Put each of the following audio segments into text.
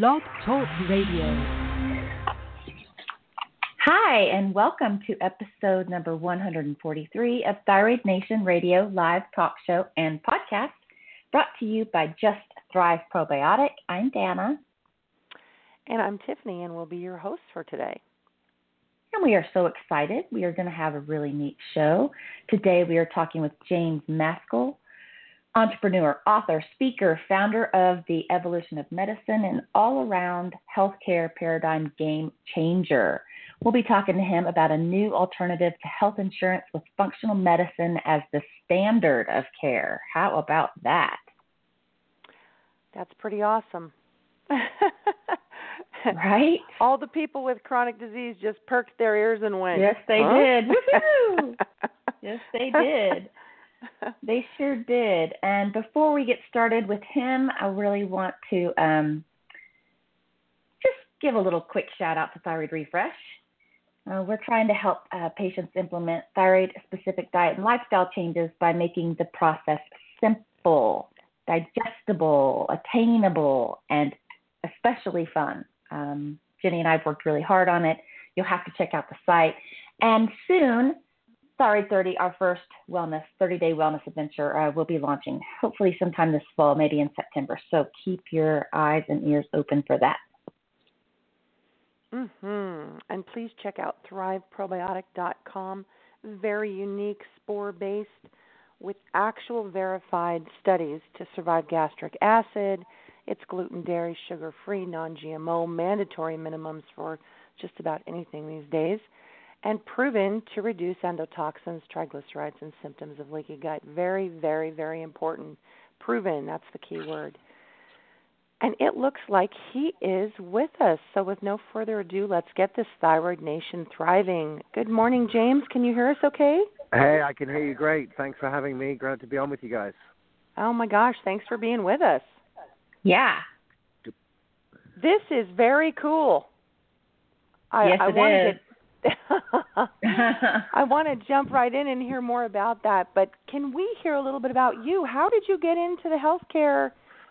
Blog Talk Radio. Hi, and welcome to episode number 143 of Thyroid Nation Radio live talk show and podcast brought to you by Just Thrive Probiotic. I'm Danna. And I'm Tiffany, and we'll be your hosts for today. And we are so excited. We are going to have a really neat show. Today we are talking with James Maskell, entrepreneur, author, speaker, founder of The Evolution of Medicine, and all around healthcare paradigm game changer. We'll be talking to him about a new alternative to health insurance with functional medicine as the standard of care. How about that? That's pretty awesome. right? All the people with chronic disease just perked their ears and went. Yes, they huh? did. Woohoo! yes, they did. They sure did. And before we get started with him, I really want to um, just give a little quick shout out to Thyroid Refresh. Uh, we're trying to help uh, patients implement thyroid specific diet and lifestyle changes by making the process simple, digestible, attainable, and especially fun. Um, Jenny and I have worked really hard on it. You'll have to check out the site. And soon, Thyroid 30, our first wellness, 30 day wellness adventure, uh, will be launching hopefully sometime this fall, maybe in September. So keep your eyes and ears open for that. Mm-hmm. And please check out thriveprobiotic.com. Very unique spore based with actual verified studies to survive gastric acid. It's gluten, dairy, sugar free, non GMO, mandatory minimums for just about anything these days and proven to reduce endotoxins, triglycerides, and symptoms of leaky gut. Very, very, very important. Proven, that's the key word. And it looks like he is with us. So, with no further ado, let's get this Thyroid Nation thriving. Good morning, James. Can you hear us okay? Hey, I can hear you great. Thanks for having me. Glad to be on with you guys. Oh my gosh, thanks for being with us. Yeah. This is very cool. I, yes, I it wanted is. to I want to jump right in and hear more about that, but can we hear a little bit about you? How did you get into the healthcare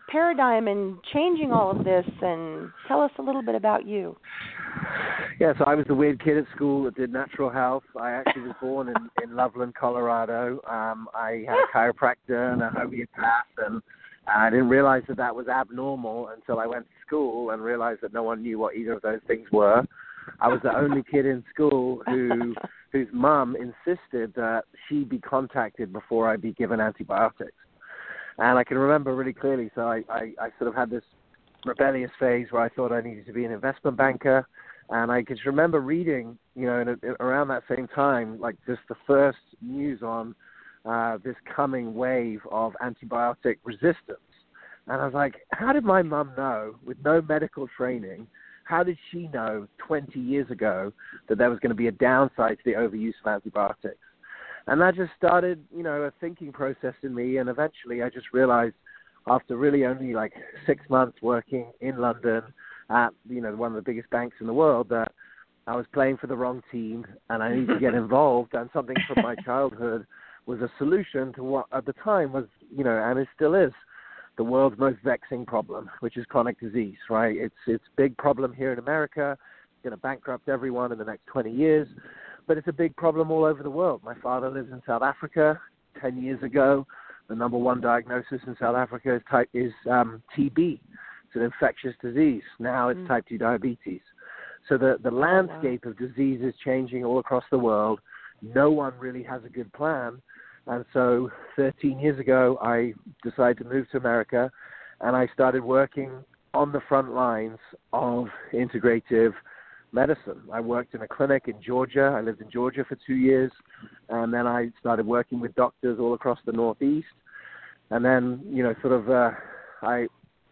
paradigm and changing all of this? And tell us a little bit about you. Yeah, so I was the weird kid at school that did natural health. I actually was born in, in Loveland, Colorado. Um, I had a chiropractor and a homeopath, and I didn't realize that that was abnormal until I went to school and realized that no one knew what either of those things were. I was the only kid in school who whose mum insisted that she be contacted before I be given antibiotics. And I can remember really clearly. So I, I, I sort of had this rebellious phase where I thought I needed to be an investment banker. And I just remember reading, you know, in a, in, around that same time, like just the first news on uh, this coming wave of antibiotic resistance. And I was like, how did my mum know, with no medical training, how did she know 20 years ago that there was going to be a downside to the overuse of antibiotics? And that just started, you know, a thinking process in me. And eventually I just realized after really only like six months working in London at, you know, one of the biggest banks in the world that I was playing for the wrong team and I needed to get involved. And something from my childhood was a solution to what at the time was, you know, and it still is, the world's most vexing problem, which is chronic disease, right? It's it's a big problem here in America. It's going to bankrupt everyone in the next 20 years, but it's a big problem all over the world. My father lives in South Africa. 10 years ago, the number one diagnosis in South Africa is type is um, TB. It's an infectious disease. Now it's Mm. type 2 diabetes. So the the landscape of disease is changing all across the world. No one really has a good plan. And so 13 years ago, I decided to move to America and I started working on the front lines of integrative medicine. I worked in a clinic in Georgia. I lived in Georgia for two years. And then I started working with doctors all across the Northeast. And then, you know, sort of, uh, I,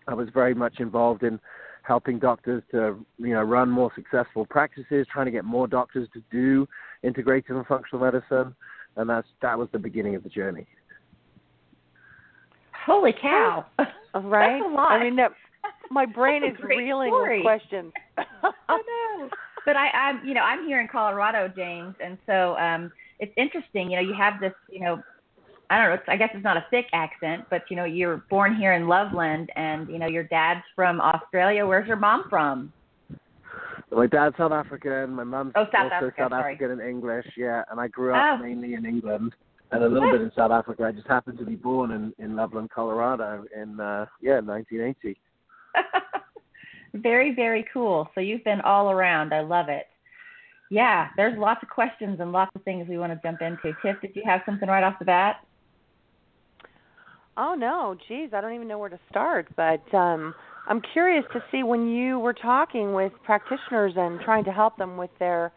I was very much involved in helping doctors to, you know, run more successful practices, trying to get more doctors to do integrative and functional medicine and that's that was the beginning of the journey. Holy cow! Right? That's a lot. I mean, that my brain is reeling story. with questions. I know. But I, I'm, you know, I'm here in Colorado, James, and so um, it's interesting. You know, you have this, you know, I don't know. I guess it's not a thick accent, but you know, you're born here in Loveland, and you know, your dad's from Australia. Where's your mom from? My dad's South African. My mom's oh, South also Africa, South sorry. African and English. Yeah, and I grew up Oh. mainly in England and a little bit in South Africa. I just happened to be born in in Loveland, Colorado, in uh yeah 1980. very, very cool. So you've been all around. I love it. Yeah, there's lots of questions and lots of things we want to jump into. Tiff, did you have something right off the bat? Oh no, geez, I don't even know where to start. But um, I'm curious to see when you were talking with practitioners and trying to help them with their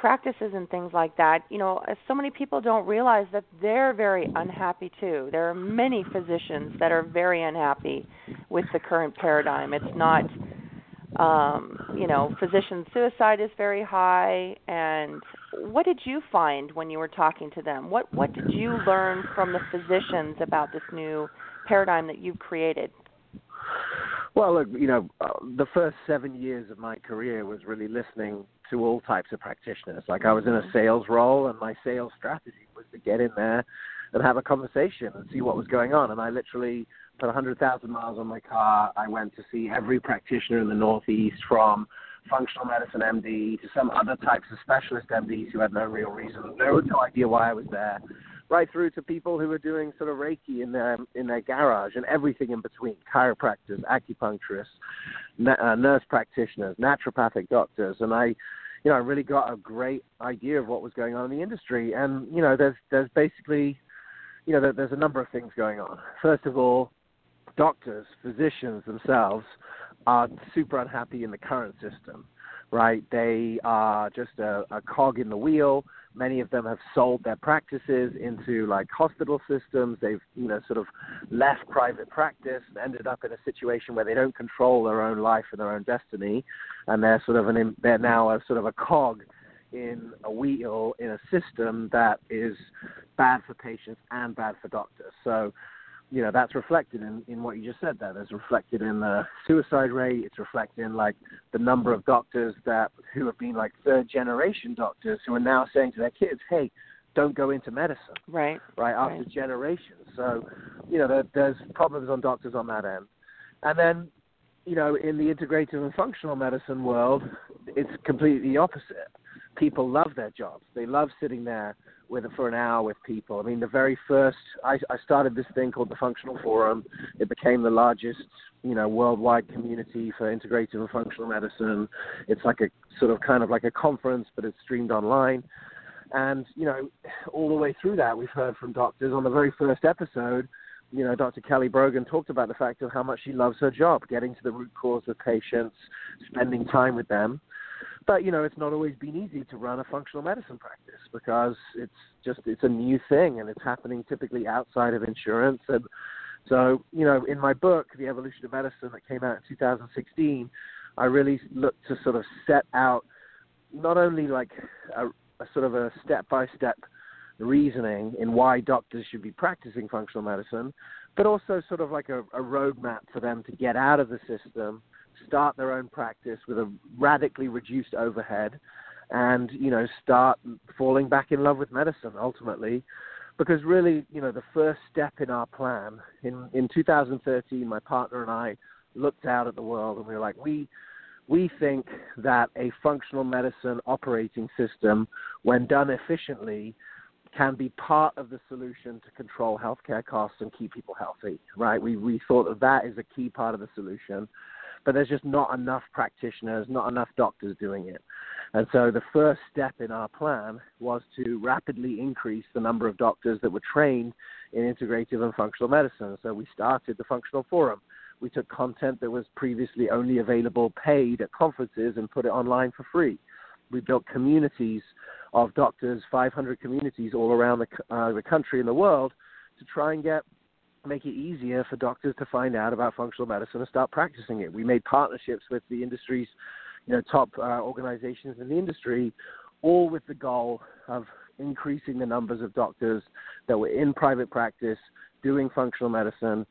practices and things like that. You know, uh, so many people don't realize that they're very unhappy too. There are many physicians that are very unhappy with the current paradigm. It's not um, you know, physician suicide is very high. And what did you find when you were talking to them? What what did you learn from the physicians about this new paradigm that you've created? Well, look, you know, uh, the first seven years of my career was really listening to all types of practitioners. Like I was in a sales role, and my sales strategy was to get in there and have a conversation and see what was going on. And I literally put 100,000 miles on my car. I went to see every practitioner in the Northeast from functional medicine MD to some other types of specialist MDs who had no real reason, no, no idea why I was there, right through to people who are doing sort of Reiki in their in their garage and everything in between, chiropractors, acupuncturists, na- uh, nurse practitioners, naturopathic doctors, and I, you know, I really got a great idea of what was going on in the industry. And you know, there's there's basically, you know, there, there's a number of things going on. First of all, doctors, physicians themselves are super unhappy in the current system, right? They are just a, a cog in the wheel. Many of them have sold their practices into like hospital systems. They've, you know, sort of left private practice and ended up in a situation where they don't control their own life and their own destiny, and they're sort of an they're now a sort of a cog in a wheel in a system that is bad for patients and bad for doctors. So you know that's reflected in in what you just said there. There's reflected in the suicide rate. It's reflected in like the number of doctors that who have been like third generation doctors who are now saying to their kids, "Hey, don't go into medicine." Right. Right after Right. generations. So you know there, there's problems on doctors on that end, and then you know in the integrative and functional medicine world, it's completely the opposite. People love their jobs. They love sitting there with for an hour with people. I mean, the very first I, I started this thing called the Functional Forum. It became the largest, you know, worldwide community for integrative and functional medicine. It's like a sort of kind of like a conference, but it's streamed online. And you know, all the way through that, we've heard from doctors. On the very first episode, you know, Dr. Kelly Brogan talked about the fact of how much she loves her job, getting to the root cause of patients, spending time with them. But you know, it's not always been easy to run a functional medicine practice because it's just it's a new thing and it's happening typically outside of insurance. And so, you know, in my book, The Evolution of Medicine, that came out in 2016, I really looked to sort of set out not only like a, a sort of a step-by-step reasoning in why doctors should be practicing functional medicine, but also sort of like a, a roadmap for them to get out of the system, start their own practice with a radically reduced overhead, and you know start falling back in love with medicine ultimately. Because really, you know, the first step in our plan in in 2013, my partner and I looked out at the world and we were like, we we think that a functional medicine operating system, when done efficiently, can be part of the solution to control healthcare costs and keep people healthy. Right? We we thought that that is a key part of the solution, but there's just not enough practitioners, not enough doctors doing it. And so the first step in our plan was to rapidly increase the number of doctors that were trained in integrative and functional medicine. So we started the Functional Forum. We took content that was previously only available paid at conferences and put it online for free. We built communities of doctors, 500 communities all around the, uh, the country and the world to try and get make it easier for doctors to find out about functional medicine and start practicing it. We made partnerships with the industry's you know, top uh, organizations in the industry, all with the goal of increasing the numbers of doctors that were in private practice doing functional medicine.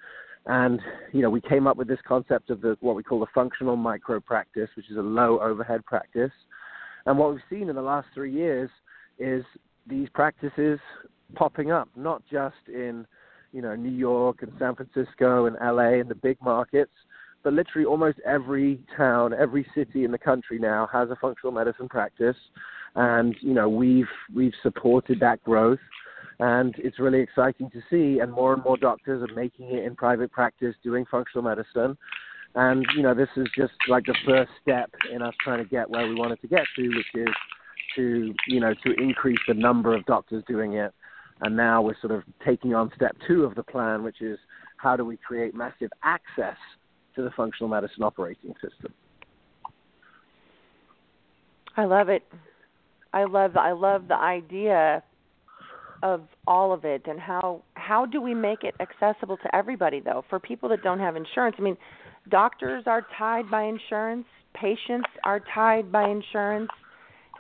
And you know, we came up with this concept of the what we call the functional micro practice, which is a low overhead practice. And what we've seen in the last three years is these practices popping up, not just in you know New York and San Francisco and LA and the big markets, but literally almost every town, every city in the country now has a functional medicine practice, and you know we've we've supported that growth, and it's really exciting to see. And more and more doctors are making it in private practice, doing functional medicine, and you know this is just like the first step in us trying to get where we wanted to get to, which is to you know to increase the number of doctors doing it. And now we're sort of taking on step two of the plan, which is how do we create massive access to the functional medicine operating system. I love it. I love I love the idea of all of it and how how do we make it accessible to everybody though for people that don't have insurance i mean doctors are tied by insurance patients are tied by insurance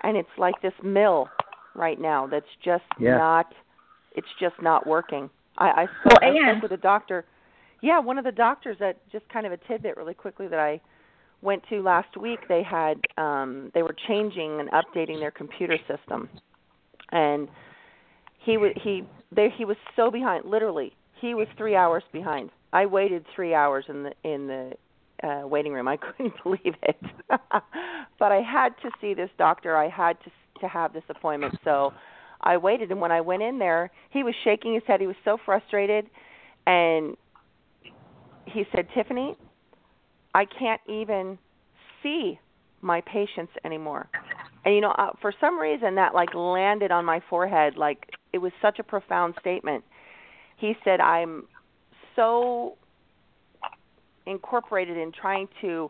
and it's like this mill right now that's just yeah. not it's just not working i i spoke, well, I spoke with a doctor yeah, one of the doctors that just kind of a tidbit really quickly that I went to last week, they had um they were changing and updating their computer system. And he was he there he was so behind, literally. He was 3 hours behind. I waited 3 hours in the in the uh waiting room. I couldn't believe it. but I had to see this doctor. I had to to have this appointment. So I waited and when I went in there, he was shaking his head. He was so frustrated and he said, Tiffany, I can't even see my patients anymore. And you know, uh, for some reason that like landed on my forehead like it was such a profound statement. He said, "I'm so incorporated in trying to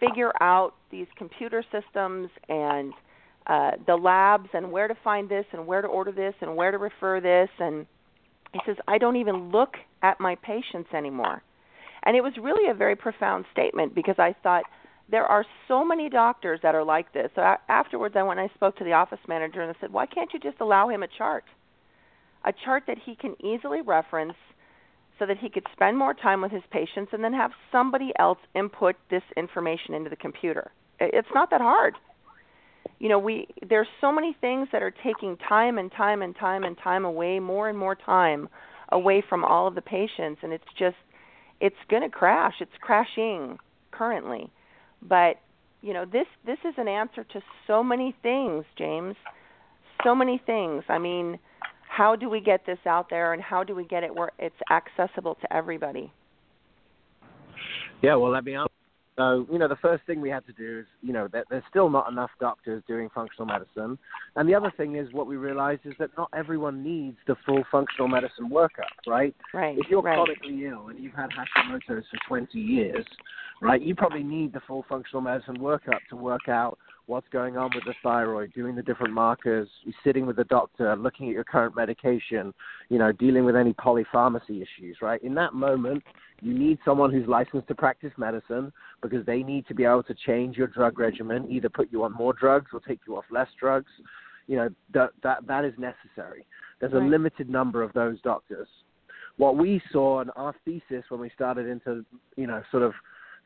figure out these computer systems and uh the labs and where to find this and where to order this and where to refer this and he says I don't even look at my patients anymore. And it was really a very profound statement because I thought there are so many doctors that are like this. So afterwards, I went and I spoke to the office manager and I said, why can't you just allow him a chart? A chart that he can easily reference so that he could spend more time with his patients and then have somebody else input this information into the computer. It's not that hard. You know, we there's so many things that are taking time and time and time and time away, more and more time away from all of the patients and it's just it's going to crash. It's crashing currently. But, you know, this this is an answer to so many things, James. So many things. I mean, how do we get this out there and how do we get it where it's accessible to everybody? Yeah, well, let me so, you know, the first thing we had to do is, you know, that there's still not enough doctors doing functional medicine. And the other thing is what we realized is that not everyone needs the full functional medicine workup, right? Right. If you're right. chronically ill and you've had Hashimoto's for 20 years, right, you probably need the full functional medicine workup to work out what's going on with the thyroid, doing the different markers, sitting with the doctor, looking at your current medication, you know, dealing with any polypharmacy issues, right? In that moment, you need someone who's licensed to practice medicine because they need to be able to change your drug regimen, either put you on more drugs or take you off less drugs. You know, that that that is necessary. There's a limited number of those doctors. What we saw in our thesis when we started into, you know, sort of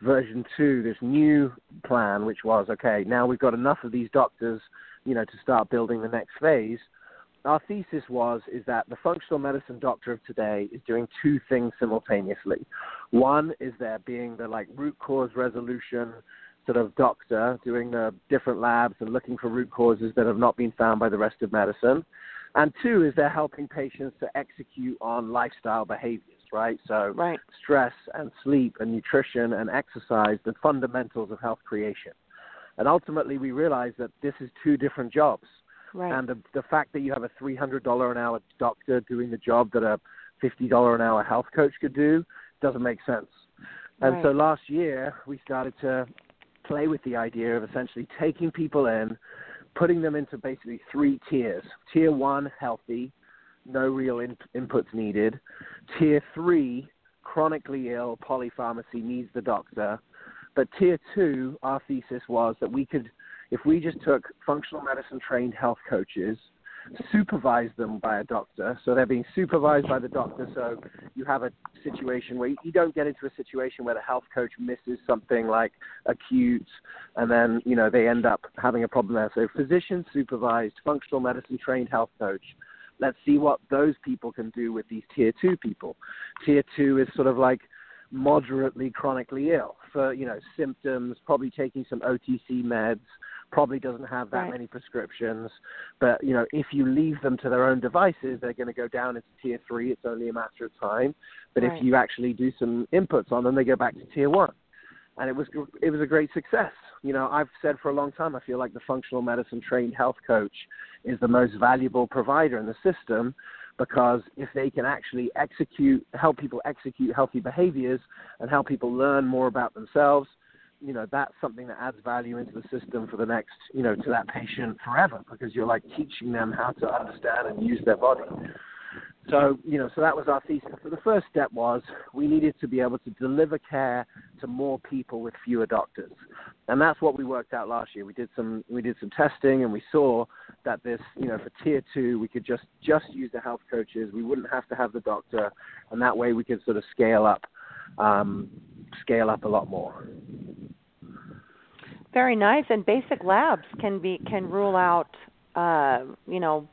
version two, this new plan, which was okay, now we've got enough of these doctors, you know, to start building the next phase. Our thesis was is that the functional medicine doctor of today is doing two things simultaneously. One is there being the like root cause resolution sort of doctor doing the different labs and looking for root causes that have not been found by the rest of medicine. And two is they're helping patients to execute on lifestyle behaviors right? So right. stress and sleep and nutrition and exercise, the fundamentals of health creation. And ultimately, we realize that this is two different jobs. Right. And the, the fact that you have a $300 an hour doctor doing the job that a $50 an hour health coach could do doesn't make sense. And right. so last year, we started to play with the idea of essentially taking people in, putting them into basically three tiers. Tier one, healthy no real in, inputs needed. Tier three, chronically ill, polypharmacy needs the doctor. But tier two, our thesis was that we could, if we just took functional medicine trained health coaches, supervise them by a doctor, so they're being supervised by the doctor. So you have a situation where you don't get into a situation where the health coach misses something like acute, and then you know they end up having a problem there. So physician supervised, functional medicine trained health coach Let's see what those people can do with these tier two people. Tier two is sort of like moderately chronically ill for you know symptoms, probably taking some OTC meds, probably doesn't have that right. many prescriptions. But you know, if you leave them to their own devices, they're going to go down into tier three. It's only a matter of time. But right. if you actually do some inputs on them, they go back to tier one. And it was it was a great success. You know, I've said for a long time, I feel like the functional medicine trained health coach is the most valuable provider in the system because if they can actually execute, help people execute healthy behaviors and help people learn more about themselves, you know, that's something that adds value into the system for the next, you know, to that patient forever because you're like teaching them how to understand and use their body. So, you know, so that was our thesis. So the first step was we needed to be able to deliver care to more people with fewer doctors. And that's what we worked out last year. We did some we did some testing and we saw that this, you know, for tier 2 we could just just use the health coaches. We wouldn't have to have the doctor and that way we could sort of scale up um scale up a lot more. Very nice and basic labs can be can rule out uh, you know,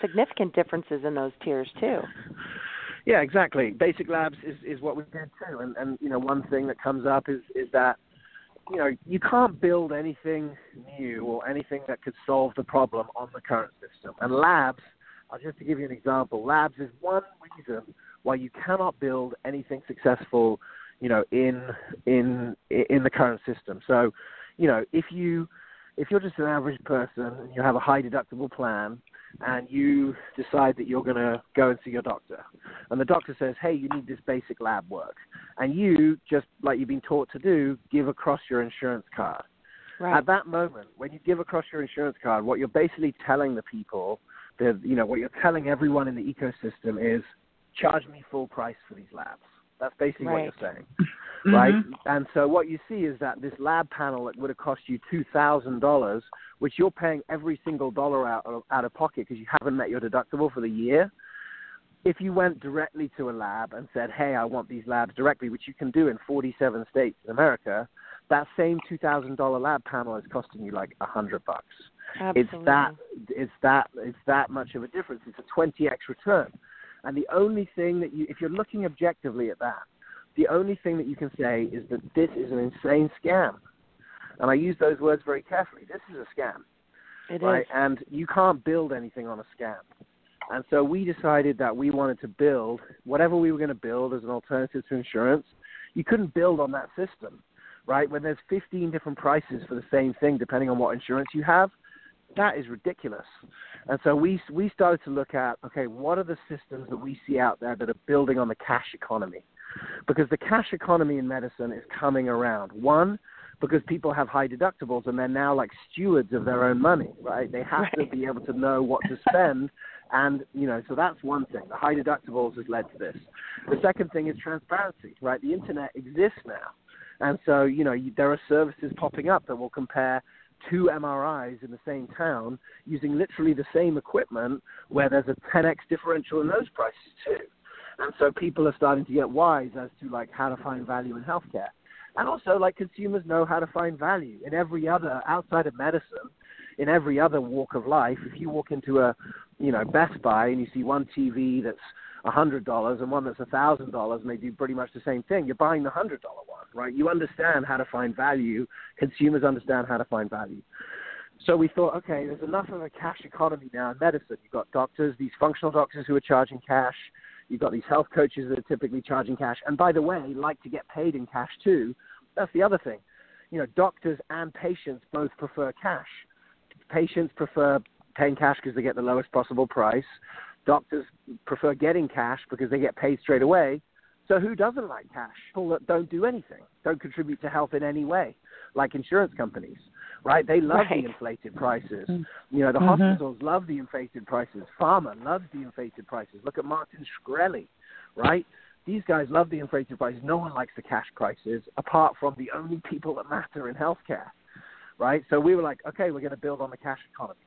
significant differences in those tiers too. Yeah, exactly. Basic labs is, is what we did too, and and you know one thing that comes up is is that you know you can't build anything new or anything that could solve the problem on the current system. And labs, just to give you an example, labs is one reason why you cannot build anything successful, you know, in in in the current system. So, you know, if you if you're just an average person and you have a high deductible plan and you decide that you're going to go and see your doctor, and the doctor says, "Hey, you need this basic lab work," and you just like you've been taught to do, give across your insurance card. Right. At that moment, when you give across your insurance card, what you're basically telling the people, the you know what you're telling everyone in the ecosystem is, charge me full price for these labs. That's basically Right. what you're saying Mm-hmm. right? And so what you see is that this lab panel that would have cost you two thousand dollars, which you're paying every single dollar out of, out of pocket because you haven't met your deductible for the year. If you went directly to a lab and said, "Hey, I want these labs directly," which you can do in 47 states in America, that same two thousand dollar lab panel is costing you like a hundred bucks. Absolutely. It's that it's that it's that much of a difference. It's a 20x return. And the only thing that you if you're looking objectively at that, the only thing that you can say is that this is an insane scam. And I use those words very carefully. This is a scam, It is. right? And you can't build anything on a scam. And so we decided that we wanted to build whatever we were going to build as an alternative to insurance. You couldn't build on that system, right? When there's 15 different prices for the same thing, depending on what insurance you have, that is ridiculous. And so we we started to look at okay, what are the systems that we see out there that are building on the cash economy? Because the cash economy in medicine is coming around. One, because people have high deductibles and they're now like stewards of their own money, right? They have Right. to be able to know what to spend. And, you know, so that's one thing. The high deductibles has led to this. The second thing is transparency, right? The internet exists now. And so, you know, you, there are services popping up that will compare two MRIs in the same town using literally the same equipment where there's a 10x differential in those prices too. And so people are starting to get wise as to like how to find value in healthcare. And also like consumers know how to find value in every other outside of medicine, in every other walk of life. If you walk into a, you know, Best Buy and you see one TV that's a hundred dollars and one that's a thousand dollars and they do pretty much the same thing. You're buying the hundred dollar one, right? You understand how to find value. Consumers understand how to find value. So we thought, okay, there's enough of a cash economy now in medicine. You've got doctors, these functional doctors who are charging cash. You've got these health coaches that are typically charging cash, and by the way, like to get paid in cash too. That's the other thing. You know, doctors and patients both prefer cash. Patients prefer paying cash because they get the lowest possible price. Doctors prefer getting cash because they get paid straight away. So who doesn't like cash? People that don't do anything, don't contribute to health in any way, like insurance companies, right? They love Right. the inflated prices. You know, the Mhm. hospitals love the inflated prices. Pharma loves the inflated prices. Look at Martin Shkreli, right? These guys love the inflated prices. No one likes the cash prices, apart from the only people that matter in healthcare, right? So we were like, okay, we're going to build on the cash economy.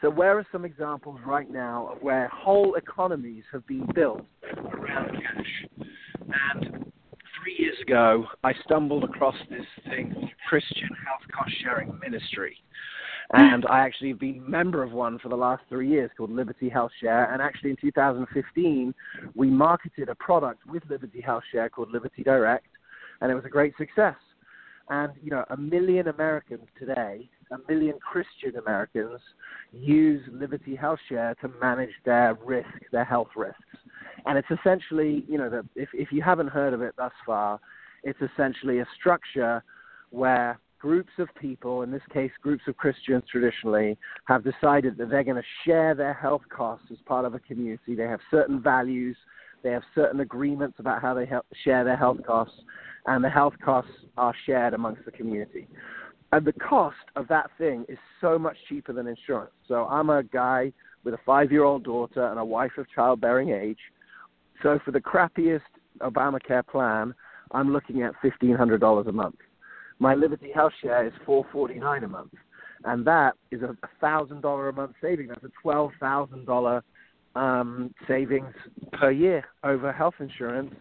So where are some examples right now of where whole economies have been built around cash? And three years ago, I stumbled across this thing Christian Health Cost Sharing Ministry. and I actually have been a member of one for the last three years called Liberty Health Share. And actually, in 2015, we marketed a product with Liberty Health Share called Liberty Direct, and it was a great success. And you know, a million Americans today, a million Christian Americans, use Liberty Health Share to manage their risk, their health risks. And it's essentially, you know, the, if if you haven't heard of it thus far, it's essentially a structure where groups of people, in this case groups of Christians traditionally, have decided that they're going to share their health costs as part of a community. They have certain values, they have certain agreements about how they help share their health costs, and the health costs are shared amongst the community. And the cost of that thing is so much cheaper than insurance. So I'm a guy with a five year old daughter and a wife of childbearing age. So for the crappiest Obamacare plan, I'm looking at $1,500 a month. My Liberty Health Share is four forty nine a month, and that is a thousand dollar a month saving. That's a twelve thousand dollar um, savings per year over health insurance,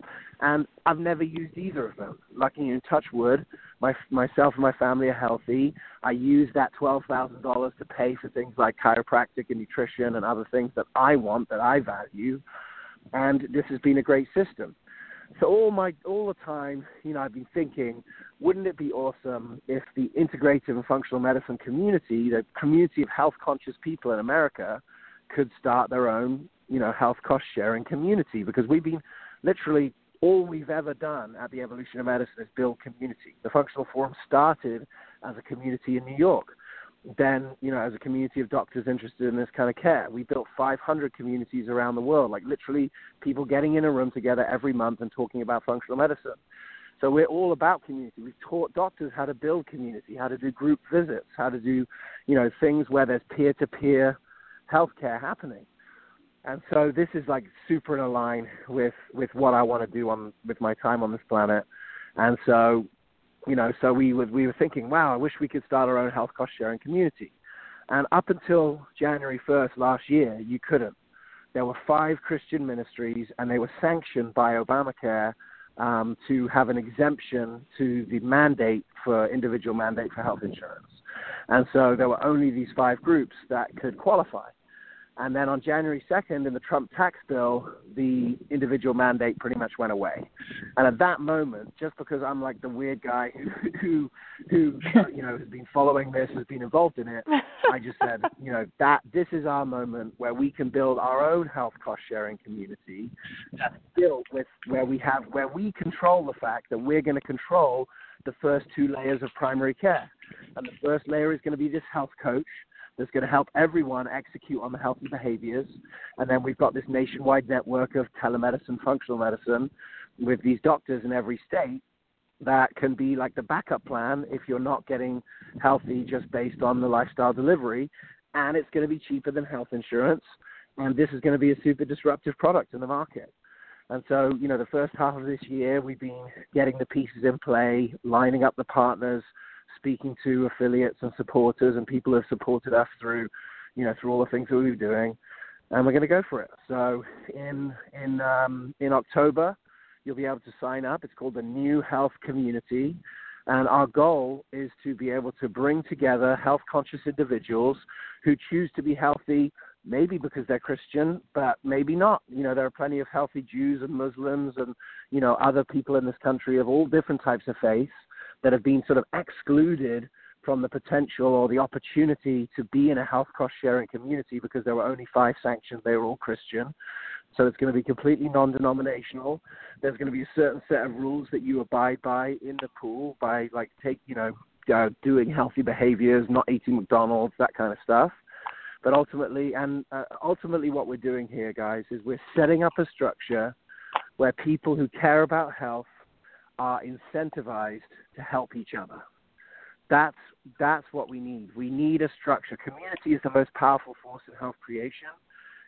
and I've never used either of them. Lucky in touch wood, my myself and my family are healthy. I use that twelve thousand dollars to pay for things like chiropractic and nutrition and other things that I want that I value, and this has been a great system. So all my all the time, you know, I've been thinking, wouldn't it be awesome if the integrative and functional medicine community, the community of health conscious people in America, could start their own, you know, health cost sharing community? Because we've been literally all we've ever done at the Evolution of Medicine is build community. The Functional Forum started as a community in New York. Then you know as a community of doctors interested in this kind of care we built 500 communities around the world like literally people getting in a room together every month and talking about functional medicine. So we're all about community. We've taught doctors how to build community how to do group visits how to do you know things where there's peer to peer healthcare happening and so this is like super in line with with what I want to do on with my time on this planet and so you know, so we were we were thinking, wow, I wish we could start our own health cost sharing community. And up until January 1st last year, you couldn't. There were five Christian ministries, and they were sanctioned by Obamacare um, to have an exemption to the mandate for individual mandate for health insurance. And so there were only these five groups that could qualify. And then on January 2nd, in the Trump tax bill, the individual mandate pretty much went away. And at that moment, just because I'm like the weird guy who, who, who you know, has been following this, has been involved in it, I just said, you know, that this is our moment where we can build our own health cost sharing community that's built with where we have where we control the fact that we're going to control the first two layers of primary care. And the first layer is going to be this health coach that's going to help everyone execute on the healthy behaviors. And then we've got this nationwide network of telemedicine, functional medicine, with these doctors in every state that can be like the backup plan if you're not getting healthy just based on the lifestyle delivery. And it's going to be cheaper than health insurance. And this is going to be a super disruptive product in the market. And so, you know, the first half of this year, we've been getting the pieces in play, lining up the partners, speaking to affiliates and supporters and people who have supported us through, you know, through all the things that we're doing, and we're going to go for it. So in in um, in October, you'll be able to sign up. It's called the New Health Community. And our goal is to be able to bring together health conscious individuals who choose to be healthy, maybe because they're Christian, but maybe not. You know, there are plenty of healthy Jews and Muslims and, you know, other people in this country of all different types of faiths that have been sort of excluded from the potential or the opportunity to be in a health cost sharing community because there were only five sanctions, they were all Christian. So it's going to be completely non denominational. There's going to be a certain set of rules that you abide by in the pool by like take you know uh, doing healthy behaviors, not eating McDonald's, that kind of stuff. But ultimately, and uh, ultimately, what we're doing here, guys, is we're setting up a structure where people who care about health are incentivized to help each other. That's that's what we need. We need a structure. Community is the most powerful force in health creation.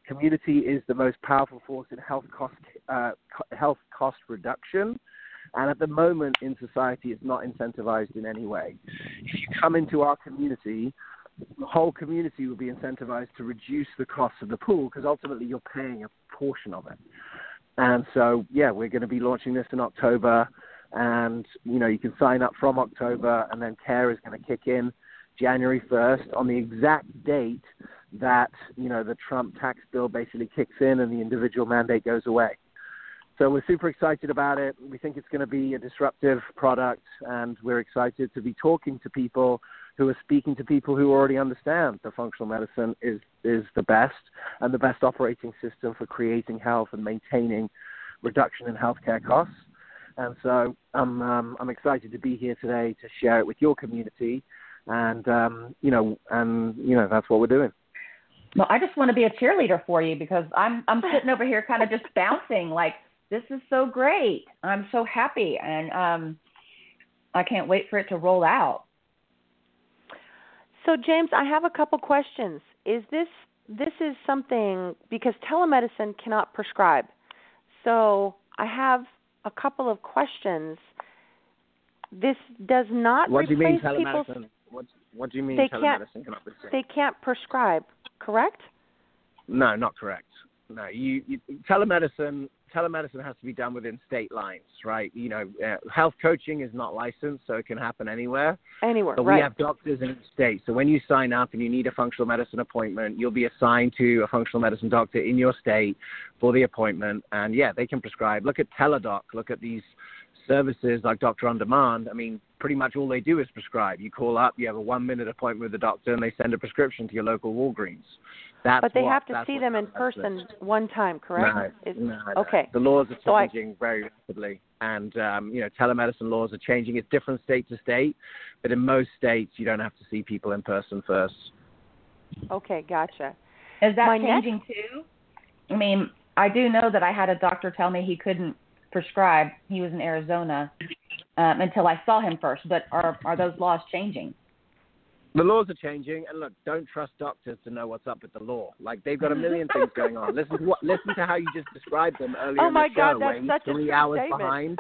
Community is the most powerful force in health cost uh, health cost reduction. And at the moment in society, it's not incentivized in any way. If you come into our community, the whole community will be incentivized to reduce the cost of the pool because ultimately you're paying a portion of it. And so, yeah, we're going to be launching this in October and you know you can sign up from October, and then care is going to kick in January 1st, on the exact date that you know the Trump tax bill basically kicks in and the individual mandate goes away. So we're super excited about it. We think it's going to be a disruptive product, and we're excited to be talking to people who are speaking to people who already understand that functional medicine is is the best and the best operating system for creating health and maintaining reduction in healthcare costs. And so I'm um, I'm excited to be here today to share it with your community, and um, you know, and you know that's what we're doing. Well, I just want to be a cheerleader for you because I'm I'm sitting over here kind of just bouncing like this is so great. I'm so happy and um I can't wait for it to roll out. So James, I have a couple questions. Is this this is something because telemedicine cannot prescribe. So I have a couple of questions. This does not what replace do you mean telemedicine? people's What, what do you mean They telemedicine can't- cannot prescribe? they can't prescribe, correct? No, not correct. No, you, you telemedicine telemedicine has to be done within state lines, right? You know, uh, health coaching is not licensed, so it can happen anywhere. Anywhere, But right. we have doctors in each state. So when you sign up and you need a functional medicine appointment, you'll be assigned to a functional medicine doctor in your state for the appointment. And yeah, they can prescribe. Look at Teladoc. Look at these services like Doctor on Demand. I mean, pretty much all they do is prescribe. You call up, you have a one minute appointment with the doctor, and they send a prescription to your local Walgreens. That's but they what- have to see them in person is. one time, correct? No, Is- no, no. okay. The laws are So I- changing very rapidly, and um, you know, telemedicine laws are changing. It's different state to state, but in most states, you don't have to see people in person first. Okay, gotcha. Is that My next- changing too? I mean, I do know that I had a doctor tell me he couldn't prescribe. He was in Arizona um, until I saw him first. But are are those laws changing? The laws are changing, and look, don't trust doctors to know what's up with the law. Like they've got a million things going on. Listen to what, listen to how you just described them earlier Oh in my the show. God, that's where he's such a three true hours statement. behind.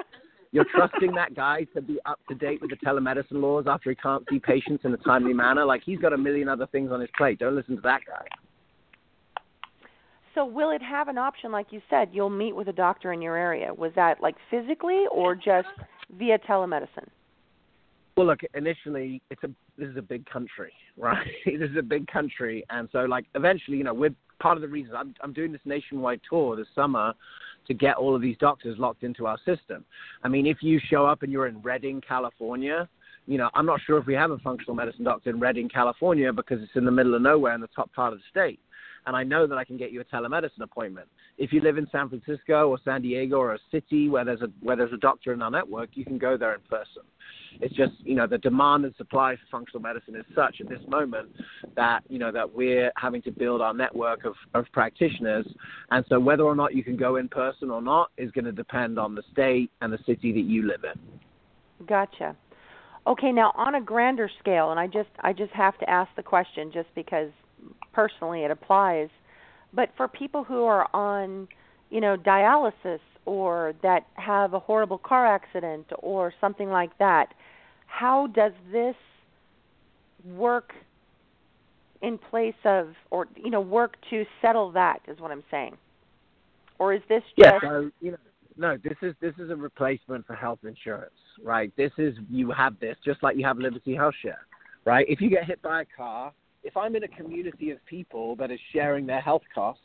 You're trusting that guy to be up to date with the telemedicine laws after he can't see patients in a timely manner. Like he's got a million other things on his plate. Don't listen to that guy. So will it have an option like you said, you'll meet with a doctor in your area? Was that like physically or just via telemedicine? Well, look, initially, it's a this is a big country, right? this is a big country, and so like eventually, you know, we're part of the reason I'm I'm doing this nationwide tour this summer to get all of these doctors locked into our system. I mean, if you show up and you're in Redding, California, you know, I'm not sure if we have a functional medicine doctor in Redding, California, because it's in the middle of nowhere in the top part of the state. And I know that I can get you a telemedicine appointment. If you live in San Francisco or San Diego or a city where there's a where there's a doctor in our network, you can go there in person. It's just you know the demand and supply for functional medicine is such at this moment that you know that we're having to build our network of, of practitioners, and so whether or not you can go in person or not is going to depend on the state and the city that you live in. Gotcha. Okay, now on a grander scale, and I just I just have to ask the question just because personally it applies. But for people who are on, you know, dialysis or that have a horrible car accident or something like that, how does this work in place of or you know work to settle that is what I'm saying. Or is this just Yeah. So you know, no, this is this is a replacement for health insurance, right? This is you have this just like you have Liberty Health Share, right? If you get hit by a car, if I'm in a community of people that is sharing their health costs,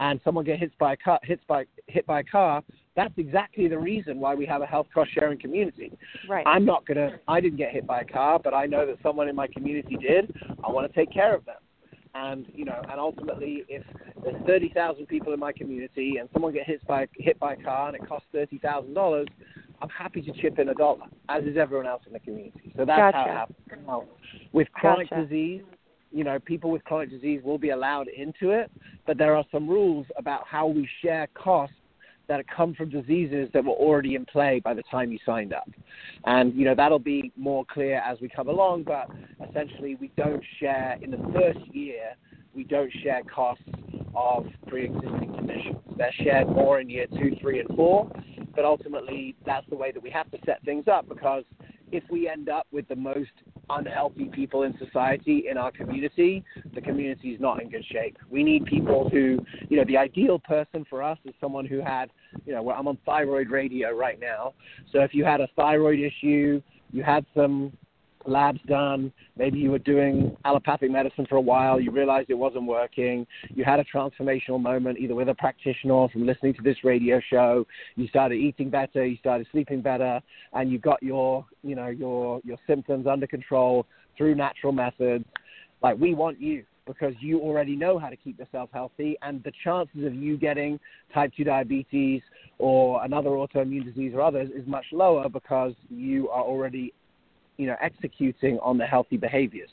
and someone gets hit by a car, hits by hit by a car, that's exactly the reason why we have a health cost sharing community. right? I'm not gonna. I didn't get hit by a car, but I know that someone in my community did. I want to take care of them. And you know, and ultimately, if there's thirty thousand people in my community and someone gets hit by hit by a car and it costs thirty thousand dollars, I'm happy to chip in a dollar, as is everyone else in the community. So that's how Gotcha. it happens. Now, with chronic Gotcha. disease, you know, people with chronic disease will be allowed into it, but there are some rules about how we share costs that come from diseases that were already in play by the time you signed up. And, you know, that'll be more clear as we come along, but essentially we don't share, in the first year, we don't share costs of pre-existing conditions. They're shared more in year two, three, and four, but ultimately that's the way that we have to set things up because if we end up with the most unhealthy people in society in our community, the community is not in good shape. We need people who, you know, the ideal person for us is someone who had, you know, well, I'm on thyroid radio right now. So if you had a thyroid issue, you had some labs done. Maybe you were doing allopathic medicine for a while. You realized it wasn't working. You had a transformational moment, either with a practitioner or from listening to this radio show. You started eating better. You started sleeping better, and you got your, you know, your your symptoms under control through natural methods. Like we want you because you already know how to keep yourself healthy, and the chances of you getting type 2 diabetes or another autoimmune disease or others is much lower because you are already you know, executing on the healthy behaviors.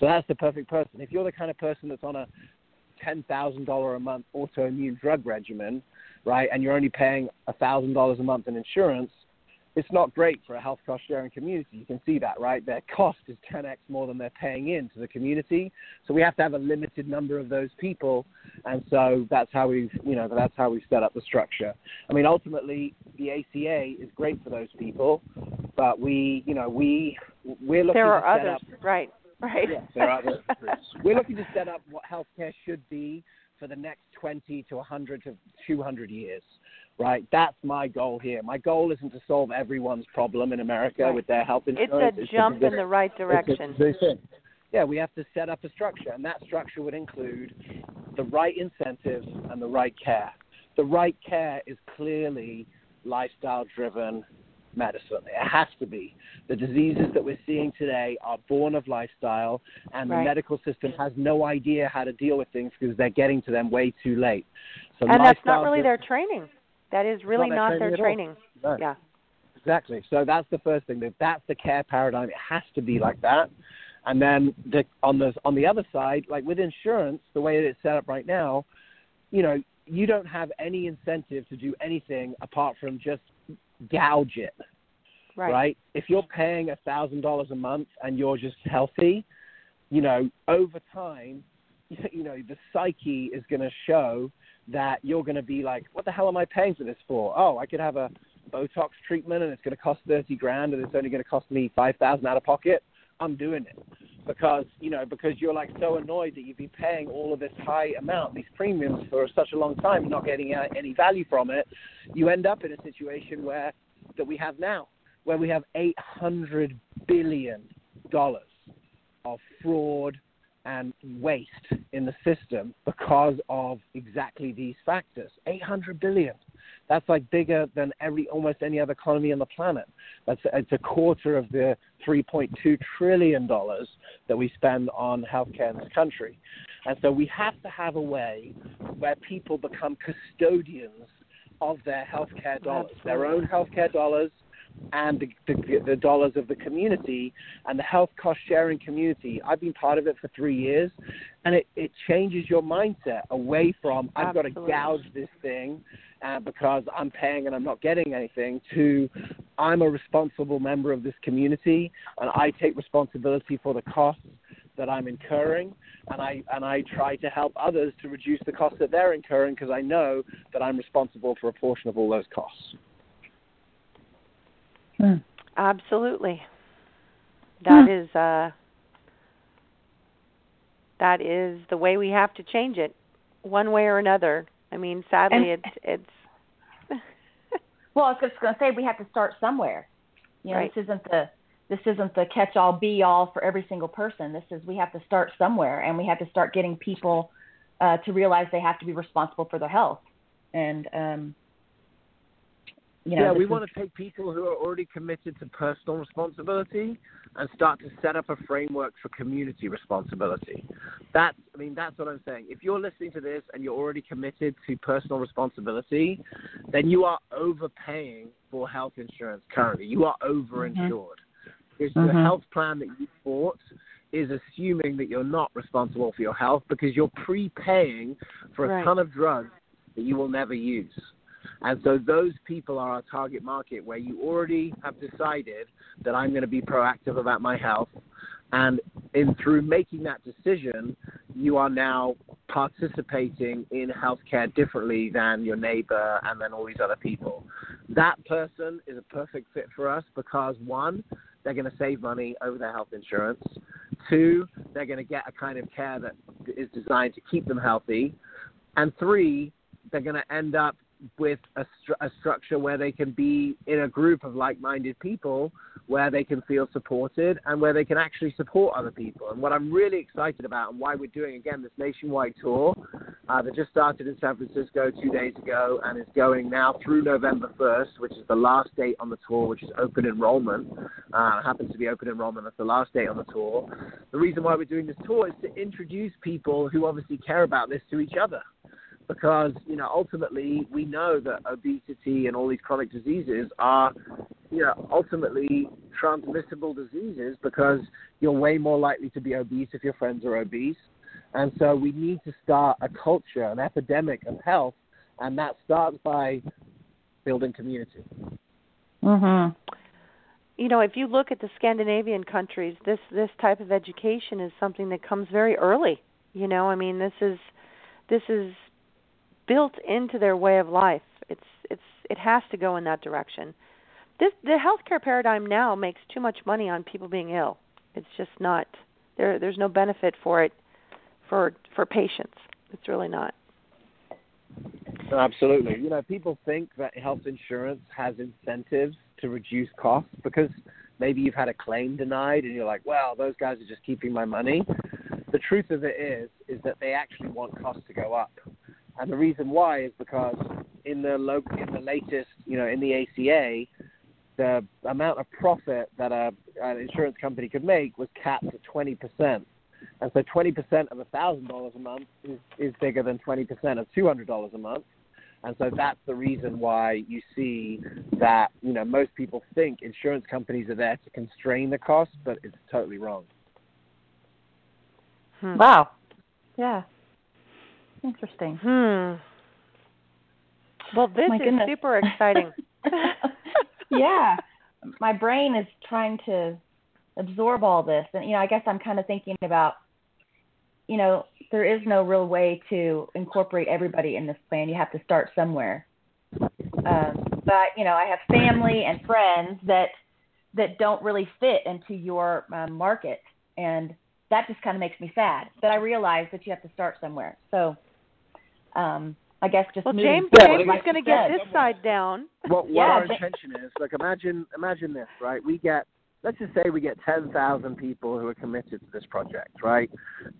So that's the perfect person. If you're the kind of person that's on a ten thousand dollar a month autoimmune drug regimen, right, and you're only paying thousand dollars a month in insurance, it's not great for a health cost sharing community. You can see that, right? Their cost is 10x more than they're paying in to the community. So we have to have a limited number of those people, and so that's how we've, you know, that's how we've set up the structure. I mean, ultimately, the ACA is great for those people, but we, you know, we we're looking. There are to set others, up, right? Right. Yeah, there are others. we're looking to set up what healthcare should be for the next 20 to 100 to 200 years right? That's my goal here. My goal isn't to solve everyone's problem in America right. with their health insurance. It's a jump in the right direction. yeah, we have to set up a structure, and that structure would include the right incentives and the right care. The right care is clearly lifestyle driven medicine. It has to be. The diseases that we're seeing today are born of lifestyle, and right. the medical system has no idea how to deal with things because they're getting to them way too late. So and that's not really their training. That is really not, not their training. No. Yeah. Exactly. So that's the first thing. That that's the care paradigm. It has to be like that. And then the, on the on the other side, like with insurance, the way that it's set up right now, you know, you don't have any incentive to do anything apart from just gouge it. Right. right? If you're paying a thousand dollars a month and you're just healthy, you know, over time, you know, the psyche is going to show that you're going to be like, what the hell am I paying for this for? Oh, I could have a Botox treatment and it's going to cost thirty grand and it's only going to cost me five thousand out of pocket. I'm doing it because you know because you're like so annoyed that you've been paying all of this high amount, these premiums for such a long time, not getting any value from it. You end up in a situation where that we have now, where we have eight hundred billion dollars of fraud and waste in the system because of exactly these factors. 800 billion. That's like bigger than every almost any other economy on the planet. That's it's a quarter of the 3.2 trillion dollars that we spend on healthcare in this country. And so we have to have a way where people become custodians of their healthcare dollars, Absolutely. their own healthcare dollars, and the, the, the, dollars of the community and the health cost sharing community. I've been part of it for three years, and it, it changes your mindset away from I've Absolutely. got to gouge this thing uh, because I'm paying and I'm not getting anything to I'm a responsible member of this community and I take responsibility for the costs that I'm incurring, and I and I try to help others to reduce the costs that they're incurring because I know that I'm responsible for a portion of all those costs. Hmm. Absolutely. That Hmm. is uh that is the way we have to change it one way or another. I mean, sadly And- it's it's Well, I was just going to say we have to start somewhere. You know, Right. this isn't the this isn't the catch all be all for every single person. This is we have to start somewhere, and we have to start getting people uh, to realize they have to be responsible for their health. And um, you know, yeah, we is- want to take people who are already committed to personal responsibility and start to set up a framework for community responsibility. That's, I mean, that's what I'm saying. If you're listening to this and you're already committed to personal responsibility, then you are overpaying for health insurance currently. You are overinsured. Because the Mhm. health plan that you bought is assuming that you're not responsible for your health because you're prepaying for a Right. ton of drugs that you will never use. And so those people are our target market where you already have decided that I'm going to be proactive about my health. And in through making that decision, you are now participating in healthcare differently than your neighbor and then all these other people. That person is a perfect fit for us because one, they're going to save money over their health insurance. Two, they're going to get a kind of care that is designed to keep them healthy. And three, they're going to end up with a, stru- a structure where they can be in a group of like-minded people where they can feel supported and where they can actually support other people. And what I'm really excited about and why we're doing again this nationwide tour uh, that just started in San Francisco two days ago and is going now through November 1st, which is the last date on the tour, which is open enrollment. Uh, happens to be open enrollment. That's the last date on the tour. The reason why we're doing this tour is to introduce people who obviously care about this to each other because you know ultimately we know that obesity and all these chronic diseases are you know ultimately transmissible diseases because you're way more likely to be obese if your friends are obese. And so we need to start a culture an epidemic of health and that starts by building community. Mhm you know if you look at the scandinavian countries this this type of education is something that comes very early. You know i mean this is this is built into their way of life. It's it's it has to go in that direction. This the healthcare paradigm now makes too much money on people being ill. It's just not there there's no benefit for it for for patients. It's really not. Absolutely. You know, people think that health insurance has incentives to reduce costs because maybe you've had a claim denied and you're like, well, those guys are just keeping my money. The truth of it is, is that they actually want costs to go up. And the reason why is because in the local, in the latest, you know, in the ACA, the amount of profit that a, an insurance company could make was capped at 20%. And so 20% of $1,000 a month is, is bigger than 20% of $200 a month. And so that's the reason why you see that, you know, most people think insurance companies are there to constrain the cost, but it's totally wrong. Hmm. Wow. Yeah. Interesting. Hmm. Well, this My is goodness. super exciting. yeah. My brain is trying to absorb all this. And, you know, I guess I'm kind of thinking about, you know, there is no real way to incorporate everybody in this plan. You have to start somewhere. Um, but, you know, I have family and friends that that don't really fit into your um, market. And that just kind of makes me sad. But I realize that you have to start somewhere. So, um, I guess just well, moving James, forward, James like is going to get said. this side down. What, what Yeah, our but- intention is, like imagine imagine this, right? We get let's just say we get ten thousand people who are committed to this project, right?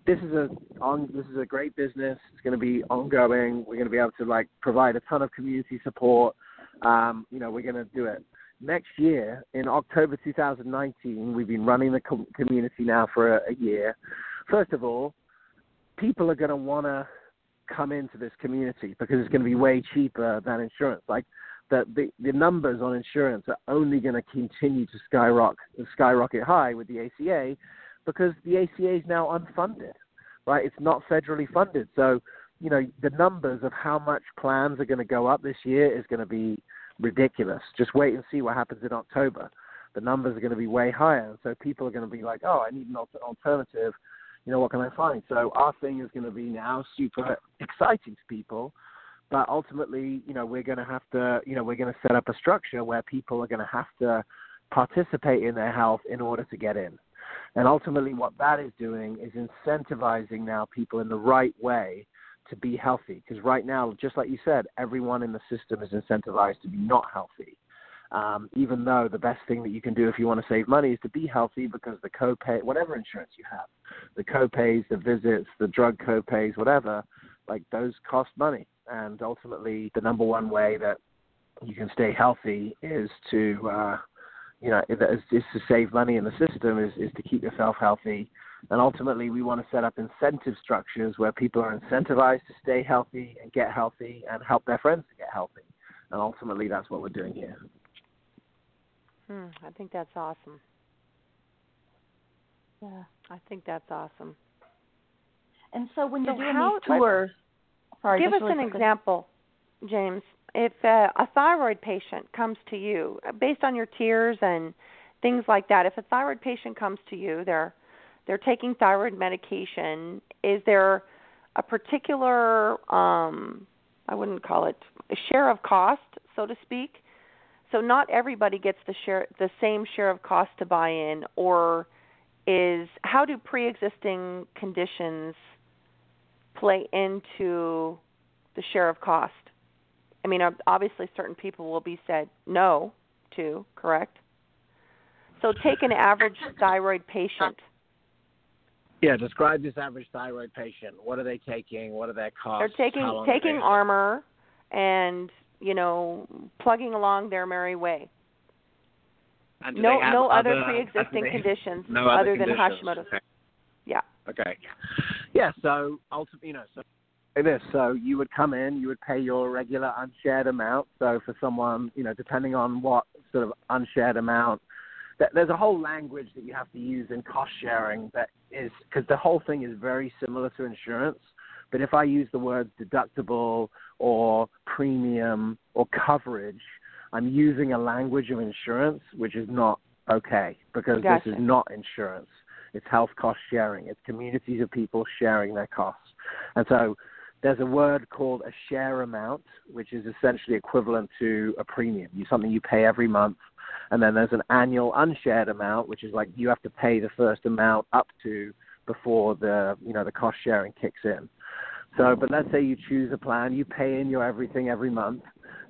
This is a on this is a great business. It's going to be ongoing. We're going to be able to like provide a ton of community support. Um, you know, we're going to do it next year in October 2019. We've been running the com- community now for a, a year. First of all, people are going to want to come into this community because it's going to be mm-hmm. way cheaper than insurance. Like the the, the numbers on insurance are only going to continue to skyrocket skyrocket high with the ACA because the ACA is now unfunded, right? It's not federally funded, so you know the numbers of how much plans are going to go up this year is going to be ridiculous. Just wait and see what happens in October. The numbers are going to be way higher, and so people are going to be like, "Oh, I need an alternative." You know, what can I find? So our thing is going to be now super exciting to people, but ultimately, you know, we're going to have to, you know, we're going to set up a structure where people are going to have to participate in their health in order to get in. And ultimately, what that is doing is incentivizing now people in the right way to be healthy. Because right now, just like you said, everyone in the system is incentivized to be not healthy. Um, even though the best thing that you can do if you want to save money is to be healthy because the copay, whatever insurance you have, the copays, the visits, the drug copays, whatever, like those cost money. And ultimately, the number one way that you can stay healthy is to, uh, you know, is, is to save money in the system, is, is to keep yourself healthy. And ultimately, we want to set up incentive structures where people are incentivized to stay healthy and get healthy and help their friends to get healthy. And ultimately, that's what we're doing here. Hmm, I think that's awesome. Yeah. I think that's awesome. And so when you're So doing how- these tours, sorry, Give us really an quickly. example, James. If uh, a thyroid patient comes to you, uh, based on your tiers and things like that, if a thyroid patient comes to you, they're they're taking thyroid medication. Is there a particular um, I wouldn't call it a share of cost, so to speak? So not everybody gets the share the same share of cost to buy in, or is how do pre-existing conditions play into the share of cost? I mean, obviously, certain people will be said no to, correct? So take an average thyroid patient. Yeah, describe this average thyroid patient. What are they taking? What are their costs? They're taking taking Armour and you know plugging along their merry way. no no other, other pre-existing conditions no other, than Hashimoto's. Okay. Yeah. Okay. Yeah. So ultimately, you know, so this. So you would come in, you would pay your regular unshared amount. So for someone, you know, depending on what sort of unshared amount, there's a whole language that you have to use in cost sharing that is because the whole thing is very similar to insurance. But if I use the words deductible or premium or coverage, I'm using a language of insurance, which is not okay because gotcha. this is not insurance. It's health cost sharing. It's communities of people sharing their costs. And so there's a word called a share amount, which is essentially equivalent to a premium. You something you pay every month, and then there's an annual unshared amount, which is like you have to pay the first amount up to before the you know the cost sharing kicks in. So, but let's say you choose a plan, you pay in your everything every month.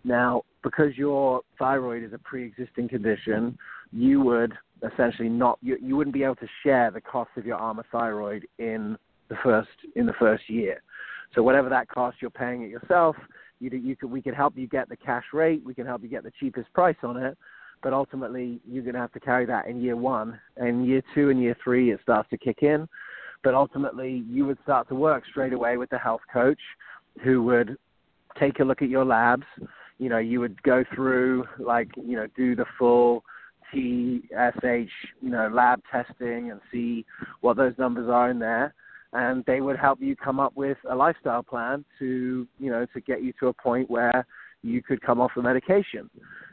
Now, because your thyroid is a pre-existing condition, you would essentially not you, you wouldn't be able to share the cost of your Armour thyroid in the first in the first year. So whatever that cost, you're paying it yourself. You, you could, we can help you get the cash rate. We can help you get the cheapest price on it. But ultimately, you're going to have to carry that in year one. And year two and year three, it starts to kick in. But ultimately, you would start to work straight away with the health coach who would take a look at your labs. You know, you would go through, like, you know, do the full TSH, you know, lab testing and see what those numbers are in there and they would help you come up with a lifestyle plan to you know to get you to a point where you could come off the medication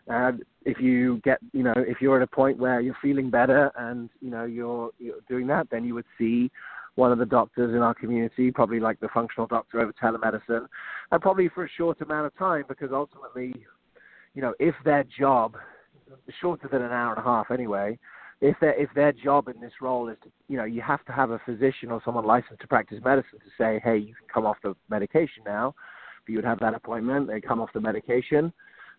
and if you get you know if you're at a point where you're feeling better and you know you're you're doing that then you would see one of the doctors in our community probably like the functional doctor over telemedicine and probably for a short amount of time because ultimately you know if their job shorter than an hour and a half anyway if their if their job in this role is to you know you have to have a physician or someone licensed to practice medicine to say hey you can come off the medication now you would have that appointment they come off the medication